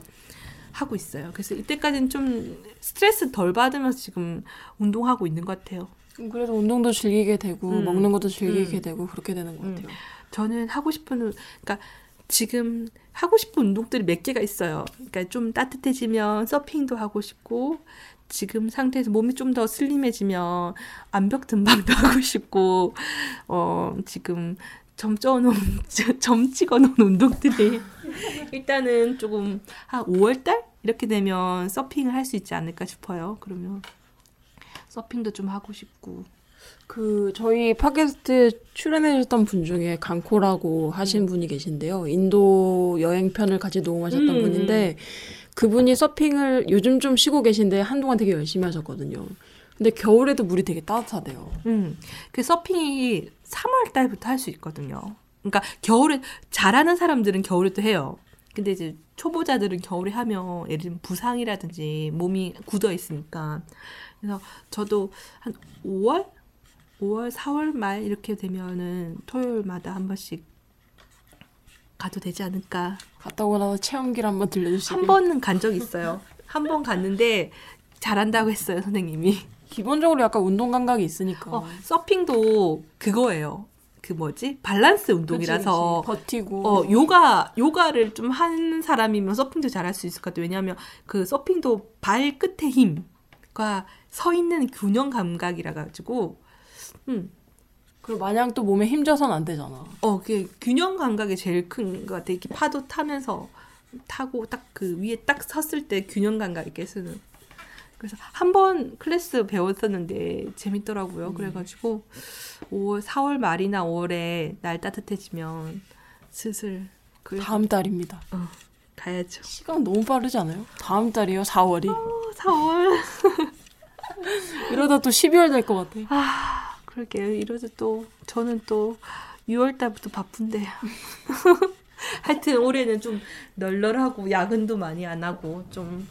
하고 있어요. 그래서 이때까지는 좀 스트레스 덜 받으면서 지금 운동하고 있는 것 같아요. 음, 그래도 운동도 즐기게 되고 음. 먹는 것도 즐기게 음. 되고 그렇게 되는 것 음. 같아요. 저는 하고 싶은, 운- 그러니까 지금 하고 싶은 운동들이 몇 개가 있어요. 그러니까 좀 따뜻해지면 서핑도 하고 싶고, 지금 상태에서 몸이 좀 더 슬림해지면 암벽 등반도 (laughs) 하고 싶고, 어, 지금 점 쪄놓은, (laughs) 점 찍어놓은 운동들이 (laughs) 일단은 조금 한 5월달? 이렇게 되면 서핑을 할 수 있지 않을까 싶어요. 그러면 서핑도 좀 하고 싶고. 그 저희 팟캐스트 출연해주셨던 분 중에 강코라고 하신 분이 계신데요. 인도 여행 편을 같이 녹음하셨던 음. 분인데 그분이 서핑을 요즘 좀 쉬고 계신데 한동안 되게 열심히 하셨거든요. 근데 겨울에도 물이 되게 따뜻하대요. 음, 그 서핑이 3월 달부터 할 수 있거든요. 그러니까 겨울에 잘하는 사람들은 겨울에도 해요. 근데 이제 초보자들은 겨울에 하면 예를 들면 부상이라든지 몸이 굳어 있으니까. 그래서 저도 한 5월, 5월, 4월 말 이렇게 되면은 토요일마다 한 번씩 가도 되지 않을까. 갔다 오고 나서 체험기를 한번 들려주시길. 한 번은 간 적 있어요. 한 번 갔는데 잘한다고 했어요, 선생님이. 기본적으로 약간 운동 감각이 있으니까. 어, 서핑도 그거예요. 그 뭐지? 밸런스 운동이라서 그치, 그치. 버티고. 어, 요가 요가를 좀 하는 사람이면 서핑도 잘할 수 있을 것 같아요. 왜냐하면 그 서핑도 발 끝의 힘과 서 있는 균형 감각이라 가지고 음. 그리고 마냥 또 몸에 힘줘서는 안 되잖아. 어, 그 균형 감각이 제일 큰 것 같아. 이렇게 파도 타면서 타고 딱 그 위에 딱 섰을 때 균형 감각 있게 쓰는. 그래서 한 번 클래스 배웠었는데 재밌더라고요. 그래가지고 5월, 4월 말이나 5월에 날 따뜻해지면 슬슬 그 다음 달입니다. 가야죠. 시간 너무 빠르지 않아요? 다음 달이요, 4월이. 어, 4월. (laughs) 이러다 또 12월 될 것 같아. 아, 그러게요. 이러다 또 저는 또 6월 달부터 바쁜데. (laughs) 하여튼 올해는 좀 널널하고 야근도 많이 안 하고 좀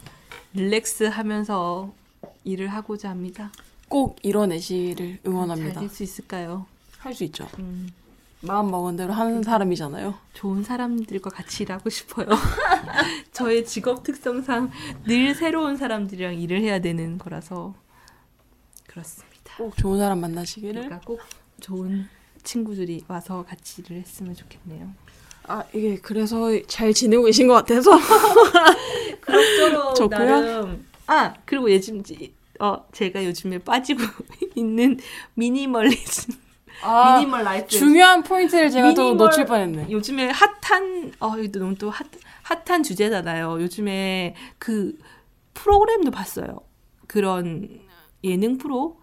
릴렉스 하면서 일을 하고자 합니다. 꼭 이뤄내시기를 응원합니다. 잘 될 수 있을까요? 할 수 있죠. 음, 마음 먹은 대로 하는 사람이잖아요. 좋은 사람들과 같이 일하고 싶어요. (laughs) 저의 직업 특성상 늘 새로운 사람들이랑 일을 해야 되는 거라서 그렇습니다. 꼭 좋은 사람 만나시기를. 그러니까 꼭 좋은 친구들이 와서 같이 일을 했으면 좋겠네요. 아, 이게 그래서 잘 지내고 계신 것 같아서. (laughs) 그럭저럭 (laughs) 좋고요. 나름 아 그리고 요즘 지- 어 제가 요즘에 빠지고 (laughs) 있는 미니멀리즘 아, 미니멀 라이프 중요한 포인트를 제가 또 미니멀- 놓칠 뻔했네. 요즘에 핫한 어 이거 너무 또 핫, 핫한 주제잖아요. 요즘에 그 프로그램도 봤어요. 그런 예능 프로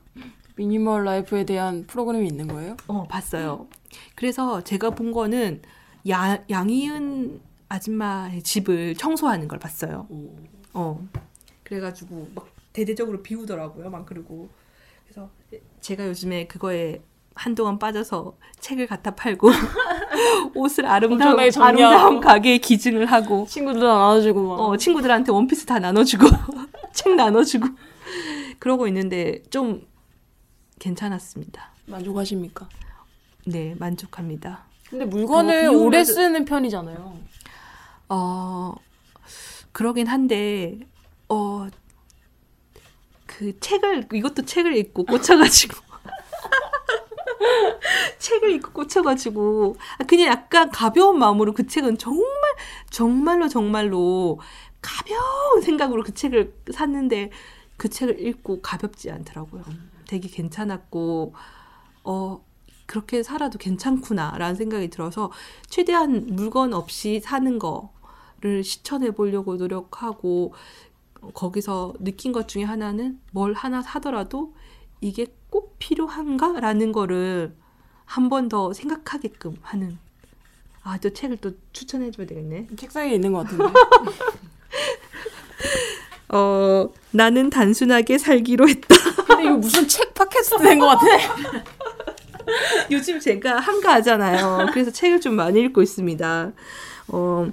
미니멀 라이프에 대한 프로그램이 있는 거예요? 어 봤어요. 그래서 제가 본 거는 야, 양희은 아줌마의 집을 청소하는 걸 봤어요. 어. 그래가지고 막 대대적으로 비우더라고요. 막 그리고 그래서 제가 요즘에 그거에 한동안 빠져서 책을 갖다 팔고 (laughs) 옷을 아름다운. 아름다운 가게에 기증을 하고 친구들 나눠주고 막. 어 친구들한테 원피스 다 나눠주고 (laughs) 책 나눠주고 그러고 있는데 좀 괜찮았습니다. 만족하십니까? 네 만족합니다. 근데 물건을 오래 쓰는 편이잖아요. 어, 그러긴 한데, 어, 그 책을 이것도 책을 읽고 꽂혀가지고 (laughs) 책을 읽고 꽂혀가지고 아, 그냥 약간 가벼운 마음으로 그 책은 정말 정말로 정말로 가벼운 생각으로 그 책을 샀는데 그 책을 읽고 가볍지 않더라고요. 되게 괜찮았고 어 그렇게 살아도 괜찮구나라는 생각이 들어서 최대한 물건 없이 사는 거를 실천해 보려고 노력하고 거기서 느낀 것 중에 하나는 뭘 하나 사더라도 이게 꼭 필요한가라는 거를 한 번 더 생각하게끔 하는 아, 또 책을 또 추천해 줘야 되겠네. 책상에 있는 것 같은데. (laughs) 어, 나는 단순하게 살기로 했다. 근데 이거 무슨 책 팟캐스트 된 것 같아. (laughs) (laughs) 요즘 제가 한가하잖아요. 그래서 책을 좀 많이 읽고 있습니다. 어,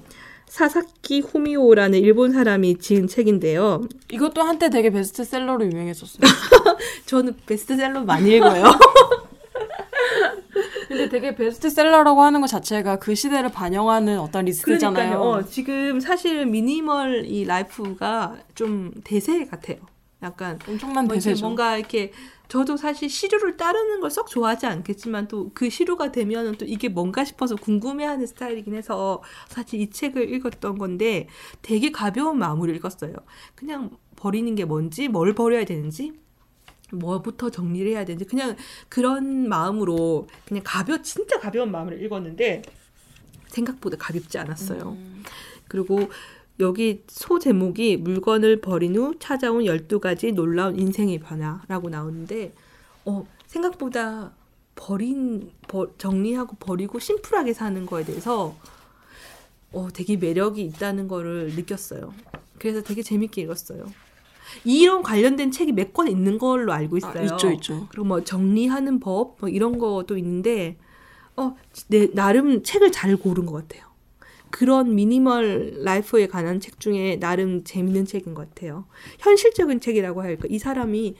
사사키 호미오라는 일본 사람이 지은 책인데요. 이것도 한때 되게 베스트셀러로 유명했었어요. (laughs) 저는 베스트셀러 많이 읽어요. (laughs) 근데 되게 베스트셀러라고 하는 것 자체가 그 시대를 반영하는 어떤 리스트잖아요. 그러니까요. 어, 지금 사실 미니멀 이 라이프가 좀 대세 같아요. 약간 엄청난 뭐 대세죠. 뭔가 이렇게 저도 사실 시류를 따르는 걸 썩 좋아하지 않겠지만 또 그 시류가 되면은 또 이게 뭔가 싶어서 궁금해하는 스타일이긴 해서 사실 이 책을 읽었던 건데 되게 가벼운 마음으로 읽었어요. 그냥 버리는 게 뭔지, 뭘 버려야 되는지, 뭐부터 정리를 해야 되는지 그냥 그런 마음으로 그냥 가벼 진짜 가벼운 마음으로 읽었는데 생각보다 가볍지 않았어요. 음. 그리고 여기 소 제목이 물건을 버린 후 찾아온 12가지 놀라운 인생의 변화라고 나오는데 어, 생각보다 버린 버, 정리하고 버리고 심플하게 사는 거에 대해서 어, 되게 매력이 있다는 거를 느꼈어요. 그래서 되게 재밌게 읽었어요. 이런 관련된 책이 몇 권 있는 걸로 알고 있어요. 아, 있죠, 있죠. 그리고 뭐 정리하는 법 뭐 이런 것도 있는데 어, 내 나름 책을 잘 고른 것 같아요. 그런 미니멀 라이프에 관한 책 중에 나름 재밌는 책인 것 같아요. 현실적인 책이라고 할까. 이 사람이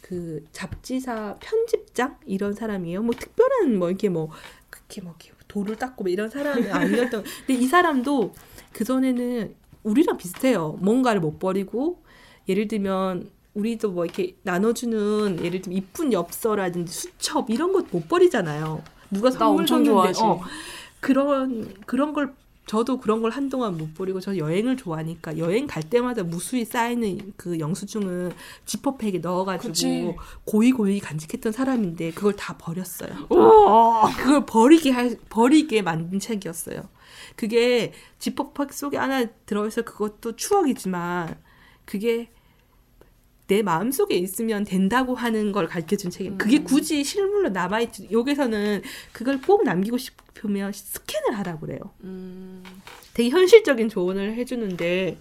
그 잡지사 편집장 이런 사람이에요. 뭐 특별한 뭐 이렇게 뭐 그렇게 뭐 이렇게 돌을 닦고 뭐 이런 사람은 아니었던. (laughs) 근데 이 사람도 그 전에는 우리랑 비슷해요. 뭔가를 못 버리고 예를 들면 우리도 뭐 이렇게 나눠주는 예를 들면 이쁜 엽서라든지 수첩 이런 것 못 버리잖아요. 누가 나 선물 엄청 줬는데. 어, 그런 그런 걸 저도 그런 걸 한동안 못 버리고 저 여행을 좋아하니까 여행 갈 때마다 무수히 쌓이는 그 영수증을 지퍼백에 넣어가지고 그치. 고이 고이 간직했던 사람인데 그걸 다 버렸어요. 우와. 그걸 버리게 할 버리게 만든 책이었어요. 그게 지퍼백 속에 하나 들어있어 그것도 추억이지만 그게 내 마음 속에 있으면 된다고 하는 걸 가르쳐 준 책이에요. 그게 굳이 실물로 남아있지. 여기서는 그걸 꼭 남기고 싶으면 스캔을 하라 그래요. 음, 되게 현실적인 조언을 해주는데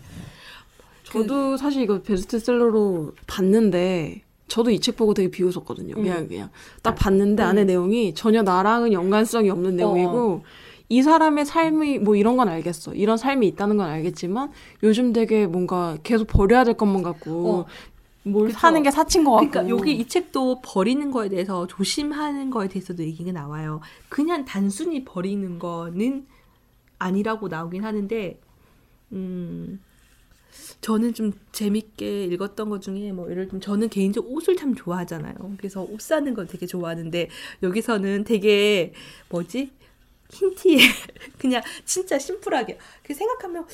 저도 사실 이거 베스트셀러로 봤는데 저도 이 책 보고 되게 비웃었거든요. 그냥 그냥 딱 봤는데 음. 안에 내용이 전혀 나랑은 연관성이 없는 내용이고 이 사람의 삶이 뭐 이런 건 알겠어. 이런 삶이 있다는 건 알겠지만 요즘 되게 뭔가 계속 버려야 될 것만 같고 어. 뭘 그쵸. 사는 게 사친 것 같고. 그러니까 여기 이 책도 버리는 거에 대해서 조심하는 거에 대해서도 얘기가 나와요. 그냥 단순히 버리는 거는 아니라고 나오긴 하는데 음 저는 좀 재밌게 읽었던 것 중에 뭐 예를 들면 저는 개인적으로 옷을 참 좋아하잖아요. 그래서 옷 사는 걸 되게 좋아하는데 여기서는 되게 뭐지 흰 티에 (laughs) 그냥 진짜 심플하게 그 생각하면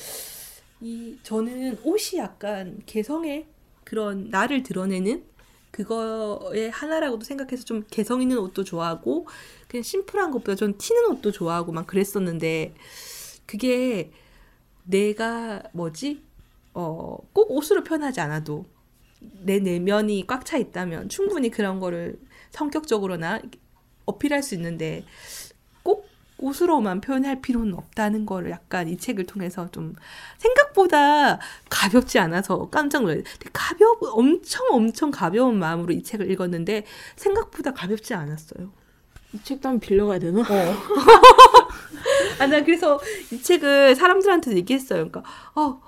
이 저는 옷이 약간 개성의 그런 나를 드러내는 그거의 하나라고도 생각해서 좀 개성 있는 옷도 좋아하고 그냥 심플한 것보다 전 튀는 옷도 좋아하고 막 그랬었는데 그게 내가 뭐지? 어 꼭 옷으로 표현하지 않아도 내 내면이 꽉 차 있다면 충분히 그런 거를 성격적으로나 어필할 수 있는데 꼭 옷으로만 표현할 필요는 없다는 거를 약간 이 책을 통해서 좀 생각보다 가볍지 않아서 깜짝 놀랐어요. 가벼 엄청 엄청 가벼운 마음으로 이 책을 읽었는데 생각보다 가볍지 않았어요. 이 책도 한번 빌려가야 되나? (laughs) 아, 나 그래서 이 책을 사람들한테도 얘기했어요. 그러니까, 어,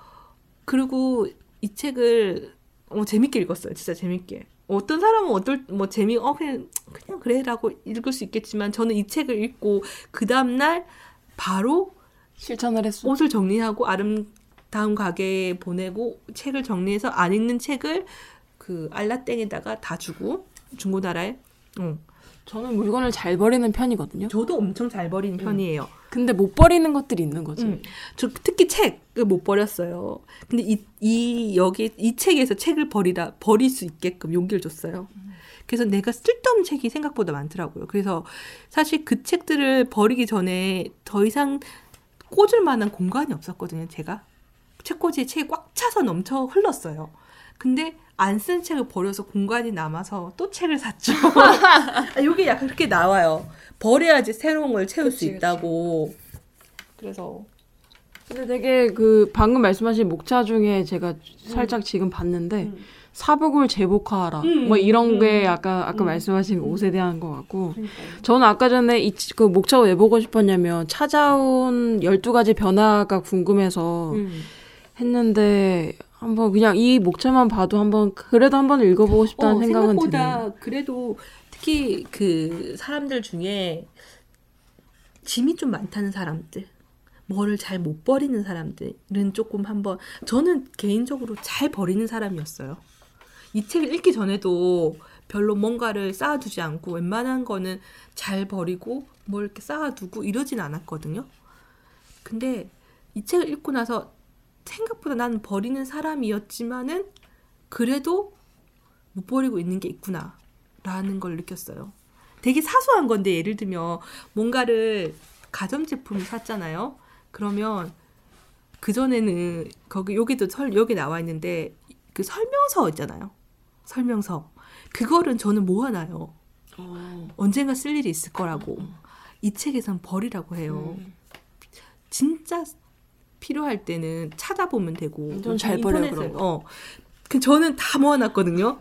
그리고 이 책을, 어, 재밌게 읽었어요. 진짜 재밌게. 어떤 사람은 어떨, 뭐, 재미, 어, 그냥, 그냥 그래라고 읽을 수 있겠지만, 저는 이 책을 읽고, 그 다음 날, 바로 실천을 했어. 옷을 정리하고, 아름다운 가게에 보내고, 책을 정리해서 안 읽는 책을, 그 알라땡에다가 다 주고 중고나라에. 응. 저는 물건을 잘 버리는 편이거든요. 저도 엄청 잘 버리는 편이에요. 근데 못 버리는 것들이 있는 거지. 음. 저 특히 책을 못 버렸어요. 근데 이, 이 여기 이 책에서 책을 버리다 버릴 수 있게끔 용기를 줬어요. 그래서 내가 쓸데없는 책이 생각보다 많더라고요. 그래서 사실 그 책들을 버리기 전에 더 이상 꽂을 만한 공간이 없었거든요. 제가 책꽂이에 책이 꽉 차서 넘쳐 흘렀어요. 근데 안 쓴 책을 버려서 공간이 남아서 또 책을 샀죠. (laughs) 아, 이게 약간 그렇게 나와요. 버려야지 새로운 걸 채울 수 그치, 그치. 있다고. 그래서 근데 되게 그 방금 말씀하신 목차 중에 제가 살짝 지금 봤는데 음. 사복을 제복화하라 음, 뭐 이런 음, 게 아까 아까 음. 말씀하신 그 옷에 대한 것 같고 저는 아까 전에 이 그 목차가 왜 보고 싶었냐면 찾아온 12가지 변화가 궁금해서 음. 했는데 한번 그냥 이 목차만 봐도 한번 그래도 한번 읽어보고 싶다는 어, 생각은 드네요. 생각보다 그래도 특히 그 사람들 중에 짐이 좀 많다는 사람들, 뭐를 잘 못 버리는 사람들은 조금 한번 저는 개인적으로 잘 버리는 사람이었어요. 이 책을 읽기 전에도 별로 뭔가를 쌓아두지 않고 웬만한 거는 잘 버리고 뭘 이렇게 쌓아두고 이러진 않았거든요. 근데 이 책을 읽고 나서 생각보다 나는 버리는 사람이었지만은 그래도 못 버리고 있는 게 있구나 라는 걸 느꼈어요. 되게 사소한 건데 예를 들면 뭔가를 가전제품을 샀잖아요. 그러면 그 전에는 거기 여기도 설 여기 나와 있는데 그 설명서 있잖아요. 설명서 그거를 저는 모아놔요. 어. 언젠가 쓸 일이 있을 거라고. 이 책에선 버리라고 해요. 진짜 필요할 때는 찾아보면 되고. 전잘 버려요, 그런 거. 어. 그 저는 다 모아놨거든요.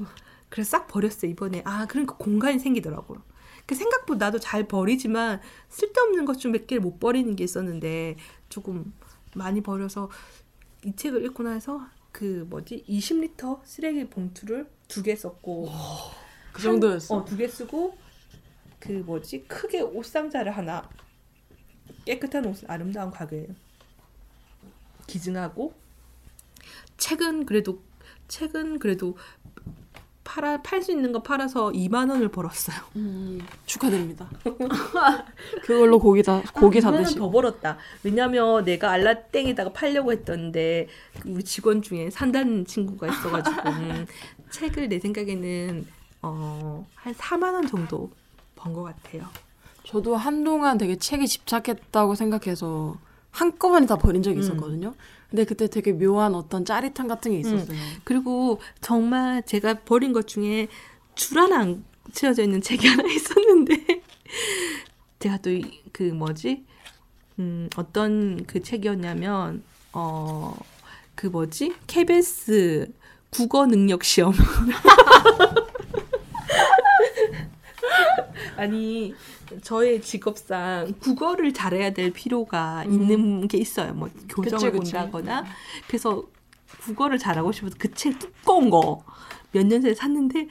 그래서 싹 버렸어요 이번에. 아 그러니까 공간이 생기더라고요. 그 생각보다 나도 잘 버리지만 쓸데없는 것 좀 몇 개를 못 버리는 게 있었는데 조금 많이 버려서 이 책을 읽고 나서 그 뭐지 20리터 쓰레기 봉투를 두 개 썼고 그 정도였어. 어, 두 개 쓰고 그 뭐지 크게 옷 상자를 하나 깨끗한 옷 아름다운 가게에 기증하고 책은 그래도 책은 그래도 팔아 팔 수 있는 거 팔아서 2만 원을 벌었어요. 음, 축하드립니다. (laughs) 그걸로 고기 다 고기 아, 2만 사드시. 원더 벌었다. 왜냐면 내가 알라땡에다가 팔려고 했던데 우리 직원 중에 산다는 친구가 있어가지고 음, (laughs) 책을 내 생각에는 어, 한 4만 원 정도 번 것 같아요. 저도 한동안 되게 책에 집착했다고 생각해서 한꺼번에 다 버린 음. 적이 있었거든요. 근데 그때 되게 묘한 어떤 짜릿함 같은 게 있었어요. 그리고 정말 제가 버린 것 중에 줄 하나 안 채워져 있는 책이 하나 (laughs) 있었는데 제가 또 그 뭐지? 음 어떤 그 책이었냐면 어 그 뭐지? KBS 국어 능력 시험. (laughs) 아니 저의 직업상 국어를 잘해야 될 필요가 있는 게 있어요. 뭐 교정을 그치, 그치. 본다거나 그래서 국어를 잘하고 싶어서 그 책 두꺼운 거 몇 년 전에 샀는데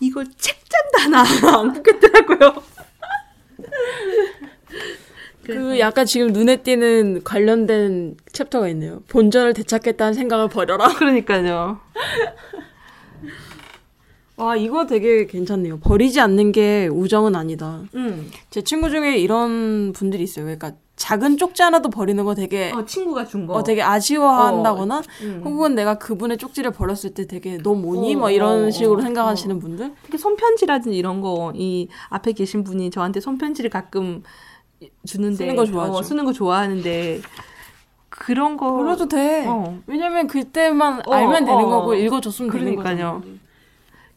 이걸 책장도 하나 (laughs) 안 굽겠더라고요. 그 약간 지금 눈에 띄는 관련된 챕터가 있네요. 본전을 되찾겠다는 생각을 버려라. 그러니까요. 와 이거 되게 괜찮네요. 버리지 않는 게 우정은 아니다. 음. 제 친구 중에 이런 분들이 있어요. 그러니까 작은 쪽지 하나도 버리는 거 되게 어, 친구가 준 거. 어, 되게 아쉬워한다거나 음. 혹은 내가 그분의 쪽지를 버렸을 때 되게 너 뭐니? 어, 뭐 이런 어, 식으로 어, 생각하시는 분들 특히 손편지라든지 이런 거 이 앞에 계신 분이 저한테 손편지를 가끔 주는데 쓰는 거 좋아하죠. 어, 쓰는 거 좋아하는데 그런 거 버려도 돼. 어. 왜냐면 그때만 어, 알면 되는 어. 거고 읽어줬으면 되는 그러니까요. 거잖아요.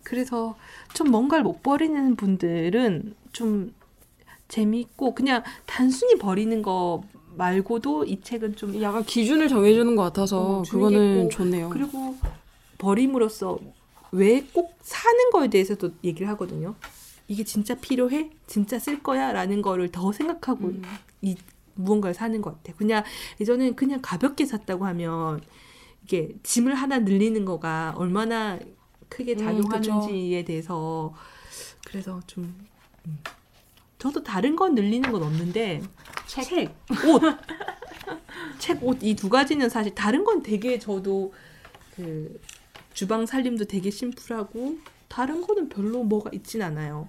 그래서 좀 뭔가를 못 버리는 분들은 좀 재미있고 그냥 단순히 버리는 거 말고도 이 책은 좀 약간 기준을 정해주는 것 같아서 어, 그거는 좋네요. 그리고 버림으로써 왜 꼭 사는 거에 대해서도 얘기를 하거든요. 이게 진짜 필요해? 진짜 쓸 거야? 라는 거를 더 생각하고 음. 이 무언가를 사는 것 같아요. 그냥 예전엔 그냥 가볍게 샀다고 하면 이게 짐을 하나 늘리는 거가 얼마나 크게 음, 작용하는지에 대해서 그래서 좀 음. 저도 다른 건 늘리는 건 없는데 책, 옷, (laughs) 책, 옷 이 두 가지는 사실 다른 건 되게 저도 그 주방 살림도 되게 심플하고 다른 거는 별로 뭐가 있진 않아요.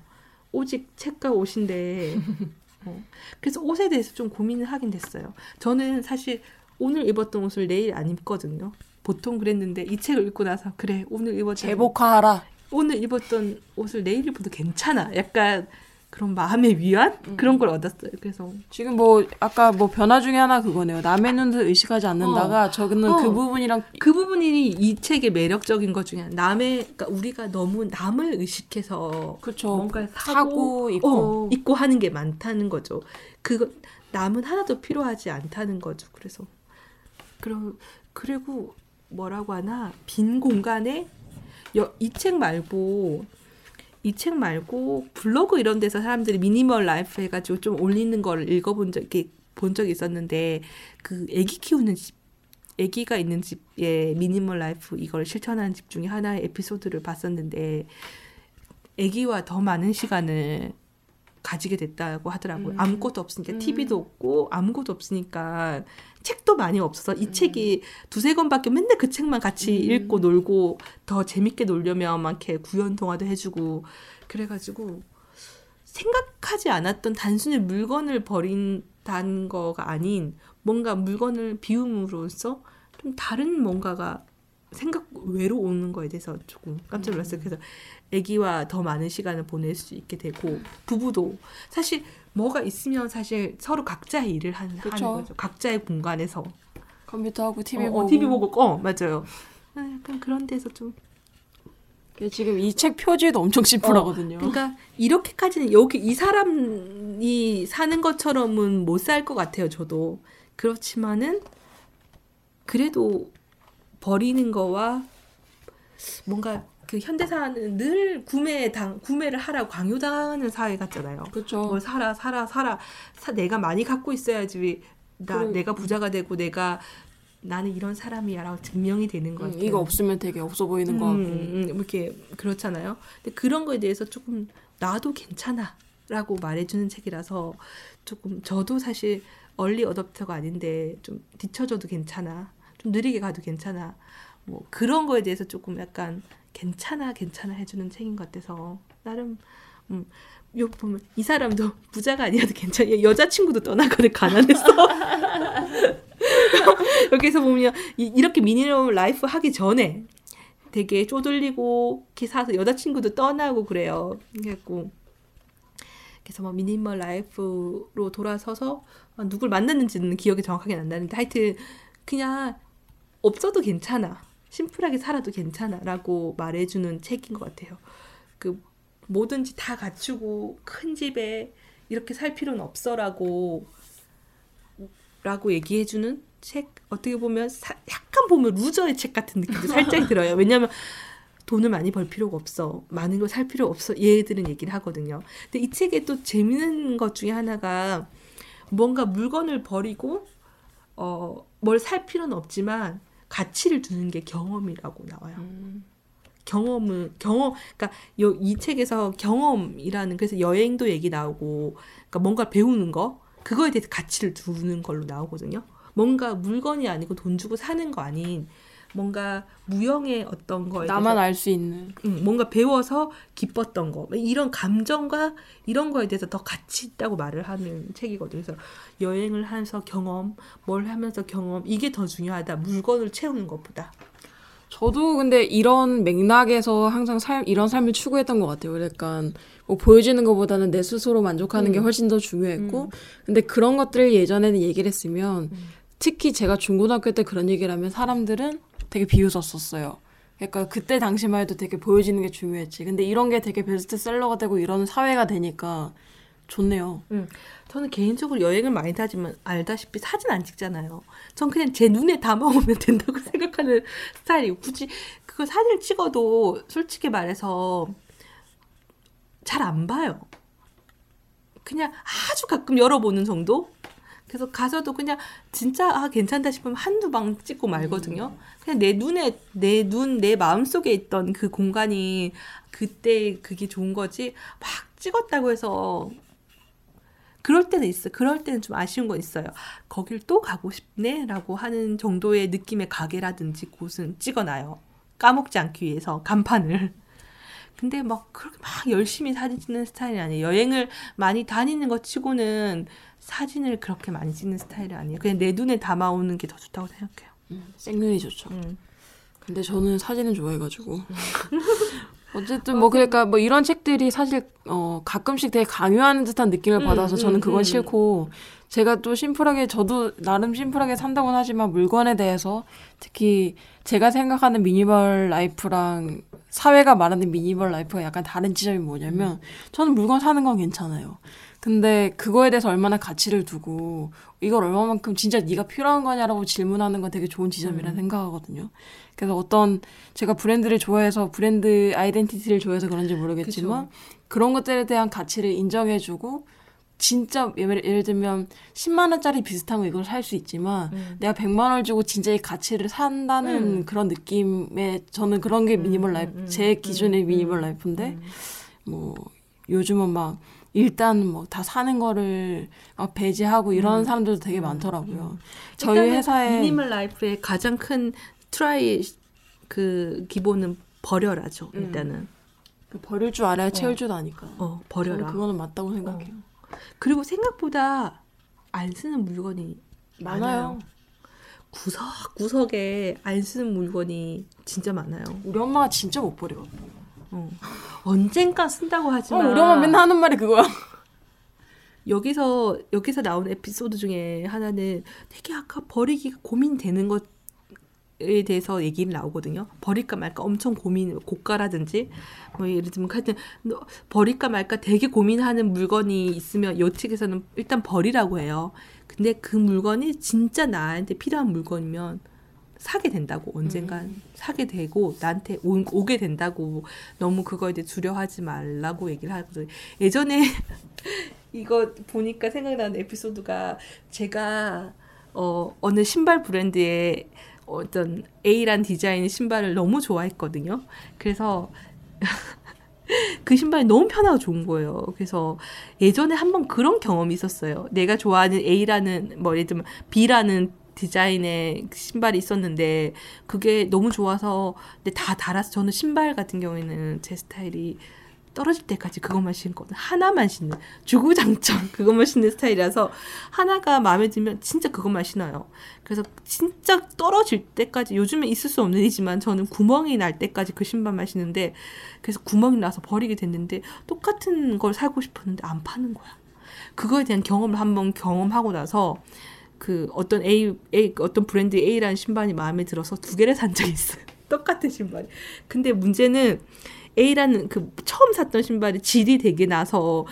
오직 책과 옷인데 (laughs) 어, 그래서 옷에 대해서 좀 고민을 하긴 됐어요. 저는 사실 오늘 입었던 옷을 내일 안 입거든요. 보통 그랬는데 이 책을 읽고 나서 그래 오늘 입었던 제복화하라. 오늘 입었던 옷을 내일 입어도 괜찮아. 약간 그런 마음의 위안 그런 걸 얻었어요. 그래서 지금 뭐 아까 뭐 변화 중에 하나 그거네요. 남의 눈을 의식하지 않는다가 저는 어. 그 부분이랑 그 부분이 이 책의 매력적인 것 중에. 남의 그러니까 우리가 너무 남을 의식해서 그쵸. 뭔가를 사고, 사고 입고 어, 하는 게 많다는 거죠. 그거 남은 하나도 필요하지 않다는 거죠. 그래서 그리고 그리고 뭐라고 하나 빈 공간에 이 책 말고 이 책 말고 블로그 이런 데서 사람들이 미니멀 라이프 해가지고 좀 올리는 걸 읽어본 적이 본 적이 있었는데 그 아기 키우는 집 아기가 있는 집의 미니멀 라이프 이걸 실천하는 집 중에 하나의 에피소드를 봤었는데 아기와 더 많은 시간을 가지게 됐다고 하더라고요. 음. 아무것도 없으니까 음. TV도 없고 아무것도 없으니까 책도 많이 없어서 이 책이 두세 권밖에 맨날 그 책만 같이 음. 읽고 놀고 더 재밌게 놀려면 막 이렇게 구연 통화도 해주고 그래가지고 생각하지 않았던 단순히 물건을 버린다는 거가 아닌 뭔가 물건을 비움으로써 좀 다른 뭔가가 생각 외로 오는 거에 대해서 조금 깜짝 놀랐어요. 그래서 아기와 더 많은 시간을 보낼 수 있게 되고 부부도 사실 뭐가 있으면 사실 서로 각자의 일을 하는, 하는. 거죠. 각자의 공간에서 컴퓨터하고 TV 어, 보고. 어, TV 보고 어 맞아요. 아, 약간 그런 데서 좀 지금 이 책 표지도 엄청 심플하거든요. 그러니까 이렇게까지는 여기 이 사람이 사는 것처럼은 못 살 것 같아요. 저도 그렇지만은 그래도 버리는 거와 뭔가 그 현대사는 늘 구매 당 구매를 하라고 강요당하는 사회 같잖아요. 그렇죠. 뭘 사라 사라 사라 사, 내가 많이 갖고 있어야지 나 그래. 내가 부자가 되고 내가 나는 이런 사람이야라고 증명이 되는 것 음, 같아요. 이거 없으면 되게 없어 보이는 거 같고. 음, 음, 이렇게 그렇잖아요. 근데 그런 거에 대해서 조금 나도 괜찮아라고 말해주는 책이라서 조금 저도 사실 얼리 어답터가 아닌데 좀 뒤쳐져도 괜찮아, 좀 느리게 가도 괜찮아. 뭐 그런 거에 대해서 조금 약간 괜찮아 괜찮아 해주는 책인 것 같아서 나름 음. 요 보면 이 사람도 (laughs) 부자가 아니어도 괜찮아. 여자친구도 떠나거든 가난해서. (laughs) 여기서 보면 이, 이렇게 미니멈 라이프 하기 전에 되게 쪼들리고 이렇게 사서 여자친구도 떠나고 그래요. 그래갖고 그래서 막 미니멀 라이프로 돌아서서 아, 누굴 만났는지는 기억이 정확하게 안 나는데 하여튼 그냥 없어도 괜찮아. 심플하게 살아도 괜찮아라고 말해주는 책인 것 같아요. 그 뭐든지 다 갖추고 큰 집에 이렇게 살 필요는 없어라고 라고 얘기해주는 책 어떻게 보면 사- 약간 보면 루저의 책 같은 느낌도 살짝 (laughs) 들어요. 왜냐하면 돈을 많이 벌 필요가 없어. 많은 걸 살 필요 없어. 얘들은 얘기를 하거든요. 근데 이 책에 또 재밌는 것 중에 하나가 뭔가 물건을 버리고 어, 뭘 살 필요는 없지만 가치를 두는 게 경험이라고 나와요. 음. 경험은 경험 그러니까 요, 이 책에서 경험이라는 그래서 여행도 얘기 나오고 그러니까 뭔가 배우는 거 그거에 대해서 가치를 두는 걸로 나오거든요. 뭔가 물건이 아니고 돈 주고 사는 거 아닌 뭔가 무형의 어떤 거에 나만 알 수 있는. 음, 뭔가 배워서 기뻤던 거 이런 감정과 이런 거에 대해서 더 가치 있다고 말을 하는 책이거든요. 그래서 여행을 하면서 경험, 뭘 하면서 경험 이게 더 중요하다. 물건을 채우는 것보다. 저도 근데 이런 맥락에서 항상 삶, 이런 삶을 추구했던 것 같아요. 그러니까 뭐 보여지는 것보다는 내 스스로 만족하는 게 음. 훨씬 더 중요했고, 음. 근데 그런 것들을 예전에는 얘기를 했으면, 음. 특히 제가 중고등학교 때 그런 얘기를 하면 사람들은 되게 비웃었었어요. 그러니까 그때 당시만 해도 되게 보여지는 게 중요했지. 근데 이런 게 되게 베스트셀러가 되고 이런 사회가 되니까 좋네요. 저는 개인적으로 여행을 많이 다지만 알다시피 사진 안 찍잖아요. 전 그냥 제 눈에 담아오면 (laughs) 된다고 생각하는 스타일이고 굳이 그거 사진을 찍어도 솔직히 말해서 잘 안 봐요. 그냥 아주 가끔 열어보는 정도? 그래서 가서도 그냥 진짜 아 괜찮다 싶으면 한두 방 찍고 말거든요. 그냥 내 눈에 내 눈 내 마음 속에 있던 그 공간이 그때 그게 좋은 거지 막 찍었다고 해서 그럴 때는 있어. 그럴 때는 좀 아쉬운 건 있어요. 거길 또 가고 싶네라고 하는 정도의 느낌의 가게라든지 곳은 찍어놔요. 까먹지 않기 위해서 간판을. 근데 막 그렇게 막 열심히 사진 찍는 스타일이 아니에요. 여행을 많이 다니는 것 치고는 사진을 그렇게 많이 찍는 스타일이 아니에요. 그냥 내 눈에 담아오는 게 더 좋다고 생각해요. 생눈이 좋죠. 음. 근데 저는 사진을 좋아해가지고. (laughs) 어쨌든 뭐 그러니까 뭐 이런 책들이 사실 어 가끔씩 되게 강요하는 듯한 느낌을 음, 받아서 저는 음, 그건 음. 싫고 제가 또 심플하게 저도 나름 심플하게 산다고는 하지만 물건에 대해서 특히 제가 생각하는 미니멀 라이프랑 사회가 말하는 미니멀 라이프가 약간 다른 지점이 뭐냐면 저는 물건 사는 건 괜찮아요. 근데 그거에 대해서 얼마나 가치를 두고 이걸 얼마만큼 진짜 네가 필요한 거냐라고 질문하는 건 되게 좋은 지점이라 생각하거든요. 그래서 어떤 제가 브랜드를 좋아해서 브랜드 아이덴티티를 좋아해서 그런지 모르겠지만 그런 것들에 대한 가치를 인정해주고 진짜 예를, 예를 들면 10만 원짜리 비슷한 거 이걸 살 수 있지만 내가 100만 원을 주고 진짜 이 가치를 산다는 그런 느낌의 저는 그런 게 미니멀 라이프 제 기준의 미니멀 라이프인데 뭐 요즘은 막 일단 뭐 다 사는 거를 막 배제하고 이런 사람들도 되게 많더라고요. 저희 회사에 미니멀 라이프의 가장 큰 트라이 그 기본은 버려라죠. 음. 일단은 그 버릴 줄 알아야 채울 줄 아니까. 어 버려라. 그거는 맞다고 생각해요. 그리고 생각보다 안 쓰는 물건이 많아요. 많아요. 구석구석에 안 쓰는 물건이 진짜 많아요. 우리 엄마가 진짜 못 버려. 어. 언젠가 쓴다고 어, 하지만 우리 엄마 맨날 하는 말이 그거야. 여기서 여기서 나온 에피소드 중에 하나는 되게 아까 버리기가 고민되는 것에 대해서 얘기를 나오거든요. 버릴까 말까 엄청 고민 고가라든지 뭐 예를 들면 하여튼 너 버릴까 말까 되게 고민하는 물건이 있으면 요 측에서는 일단 버리라고 해요. 근데 그 물건이 진짜 나한테 필요한 물건이면 사게 된다고 언젠간 사게 되고 나한테 오, 오게 된다고 너무 그거에 대해 두려워하지 말라고 얘기를 하거든요. 예전에 (laughs) 이거 보니까 생각나는 에피소드가 제가 어 어느 신발 브랜드의 어떤 A란 디자인의 신발을 너무 좋아했거든요. 그래서 (laughs) 그 신발이 너무 편하고 좋은 거예요. 그래서 예전에 한번 그런 경험이 있었어요. 내가 좋아하는 A라는 뭐 예를 들면 B라는 디자인의 신발이 있었는데 그게 너무 좋아서 근데 다 달아서 저는 신발 같은 경우에는 제 스타일이 떨어질 때까지 그것만 신거든. 하나만 신는 주구장창 (laughs) 그것만 신는 스타일이라서 하나가 마음에 들면 진짜 그것만 신어요. 그래서 진짜 떨어질 때까지 요즘에 있을 수 없는 일이지만 저는 구멍이 날 때까지 그 신발만 신는데 그래서 구멍이 나서 버리게 됐는데 똑같은 걸 사고 싶었는데 안 파는 거야. 그거에 대한 경험을 한번 경험하고 나서 그 어떤 A, A 어떤 브랜드 A라는 신발이 마음에 들어서 두 개를 산 적이 있어요. (laughs) 똑같은 신발. 근데 문제는 A라는 그 처음 샀던 신발이 질이 되게 나서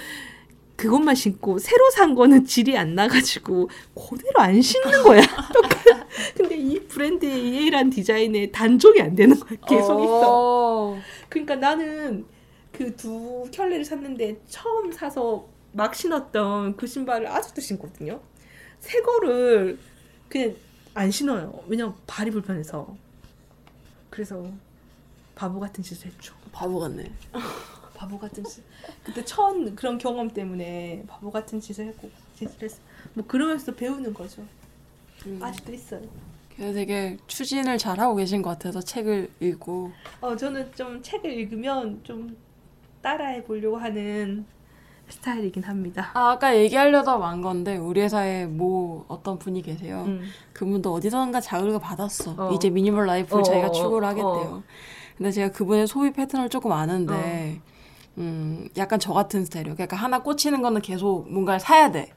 그것만 신고 새로 산 거는 질이 안 나가지고 그대로 안 신는 거야. (laughs) 근데 이 브랜드의 A라는 디자인에 단종이 안 되는 거야. 계속 있어. 어. 그러니까 나는 그 두 켤레를 샀는데 처음 사서 막 신었던 그 신발을 아직도 신거든요. 새 거를 그냥 안 신어요. 왜냐면 발이 불편해서. 그래서 바보 같은 짓을 했죠. 바보 같네. (laughs) 바보 같은 짓. 그때 처음 그런 경험 때문에 바보 같은 짓을 했고 짓을 했어. 뭐 그러면서 배우는 거죠. 아직도 있어요. 그래서 되게 추진을 잘 하고 계신 것 같아서 책을 읽고 어 저는 좀 책을 읽으면 좀 따라해 보려고 하는 스타일이긴 합니다. 아, 아까 얘기하려다 완 건데 우리 회사에 뭐 어떤 분이 계세요. 음. 그분도 어디선가 자극을 받았어. 어. 이제 미니멀 라이프를 어, 자기가 어, 추구를 어. 하겠대요. 근데 제가 그분의 소비 패턴을 조금 아는데 음, 약간 저 같은 스타일이에요. 그러니까 하나 꽂히는 거는 계속 뭔가를 사야 돼.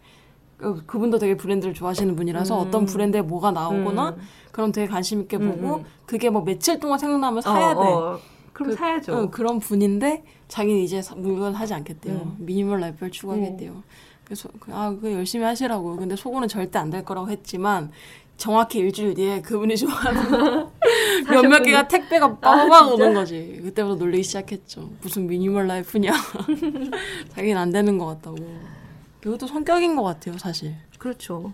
그- 그분도 되게 브랜드를 좋아하시는 분이라서 음. 어떤 브랜드에 뭐가 나오거나 음. 그럼 되게 관심 있게 음, 보고 음. 그게 뭐 며칠 동안 생각나면 사야 돼. 어, 어. 그럼 그- 사야죠. 응, 그런 분인데 자기는 이제 사- 물건 하지 않겠대요. 음. 미니멀 라이프를 추구하겠대요. 그래서 그- 아, 그 열심히 하시라고. 근데 속으로는 절대 안 될 거라고 했지만 정확히 일주일 뒤에 그분이 좋아하는 (laughs) 몇몇 개가 택배가 빠바박 오는 거지. 그때부터 놀리기 시작했죠. 무슨 미니멀 라이프냐. (laughs) 자기는 안 되는 것 같다고. 이것도 성격인 것 같아요, 사실. 그렇죠.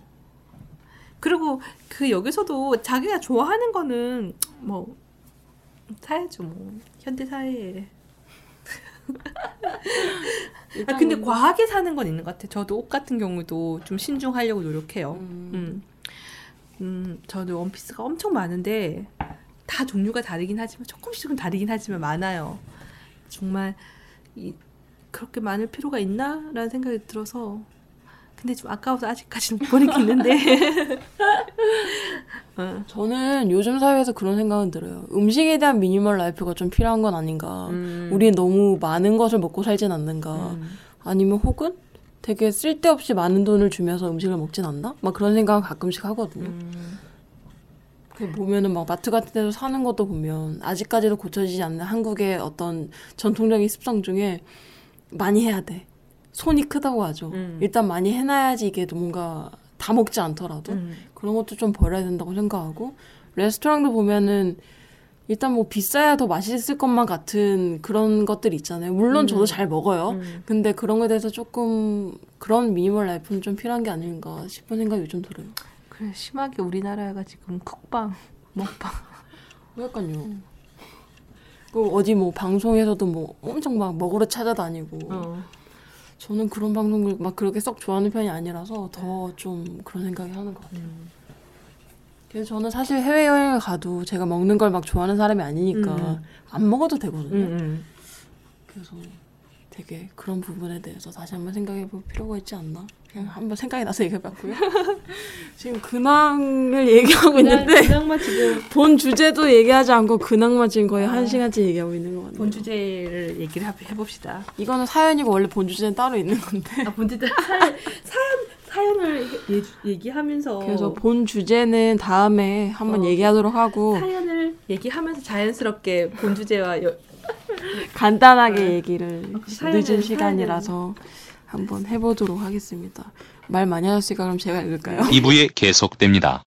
그리고 그 여기서도 자기가 좋아하는 거는 뭐 사야죠 뭐 현대 사회에. (laughs) 아 근데 과하게 사는 건 있는 것 같아. 저도 옷 같은 경우도 좀 신중하려고 노력해요. 음. 음. 음, 저도 원피스가 엄청 많은데 다다 종류가 다르긴 하지만 조금씩은 다르긴 하지만 많아요. 정말 이, 그렇게 많을 필요가 있나라는 생각이 들어서 근데 좀 아까워서 아직까지는 못 버리겠는데. (laughs) 어. 저는 요즘 사회에서 그런 생각은 들어요. 음식에 대한 미니멀 라이프가 좀 필요한 건 아닌가. 음. 우리는 너무 많은 것을 먹고 살진 않는가. 음. 아니면 혹은 되게 쓸데없이 많은 돈을 주면서 음식을 먹진 않나? 막 그런 생각을 가끔씩 하거든요. 음. 그 보면은 막 마트 같은 데서 사는 것도 보면 아직까지도 고쳐지지 않는 한국의 어떤 전통적인 습성 중에 많이 해야 돼. 손이 크다고 하죠. 음. 일단 많이 해놔야지 이게 뭔가 다 먹지 않더라도 음. 그런 것도 좀 버려야 된다고 생각하고 레스토랑도 보면은 일단 뭐 비싸야 더 맛있을 것만 같은 그런 것들이 있잖아요. 물론 음. 저도 잘 먹어요. 음. 근데 그런 거에 대해서 조금 그런 미니멀 라이프는 좀 필요한 게 아닌가 싶은 생각이 요즘 들어요. 그래 심하게 우리나라가 지금 쿡방 먹방 (laughs) 그러니까요. 그 어디 뭐 방송에서도 뭐 엄청 막 먹으러 찾아다니고 어. 저는 그런 방송을 막 그렇게 썩 좋아하는 편이 아니라서 더 좀 그런 생각이 하는 것 같아요. 음. 그래서 저는 사실 해외 여행을 가도 제가 먹는 걸 막 좋아하는 사람이 아니니까 음. 안 먹어도 되거든요. 음. 그래서 되게 그런 부분에 대해서 다시 한번 생각해 볼 필요가 있지 않나? 그냥 한번 생각이 나서 얘기해 봤고요. (laughs) 지금 근황을 얘기하고 있는데 그냥만 지금 (laughs) 본 주제도 얘기하지 않고 근황만 지금 거의 한 아. 시간째 얘기하고 있는 것 같아요. 본 주제를 얘기를 해- 해봅시다. 이거는 사연이고 원래 본 주제는 따로 있는 건데. 아, 본 주제 사연 사연 사연을 예, 얘기하면서 그래서 본 주제는 다음에 한번 어. 얘기하도록 하고 사연을 얘기하면서 자연스럽게 본 주제와 여, (laughs) 간단하게 얘기를 그 사연을 늦은 시간이라서 한번 해보도록 하겠습니다. 말 많이 하셨으니까 그럼 제가 읽을까요? 2부에 계속됩니다.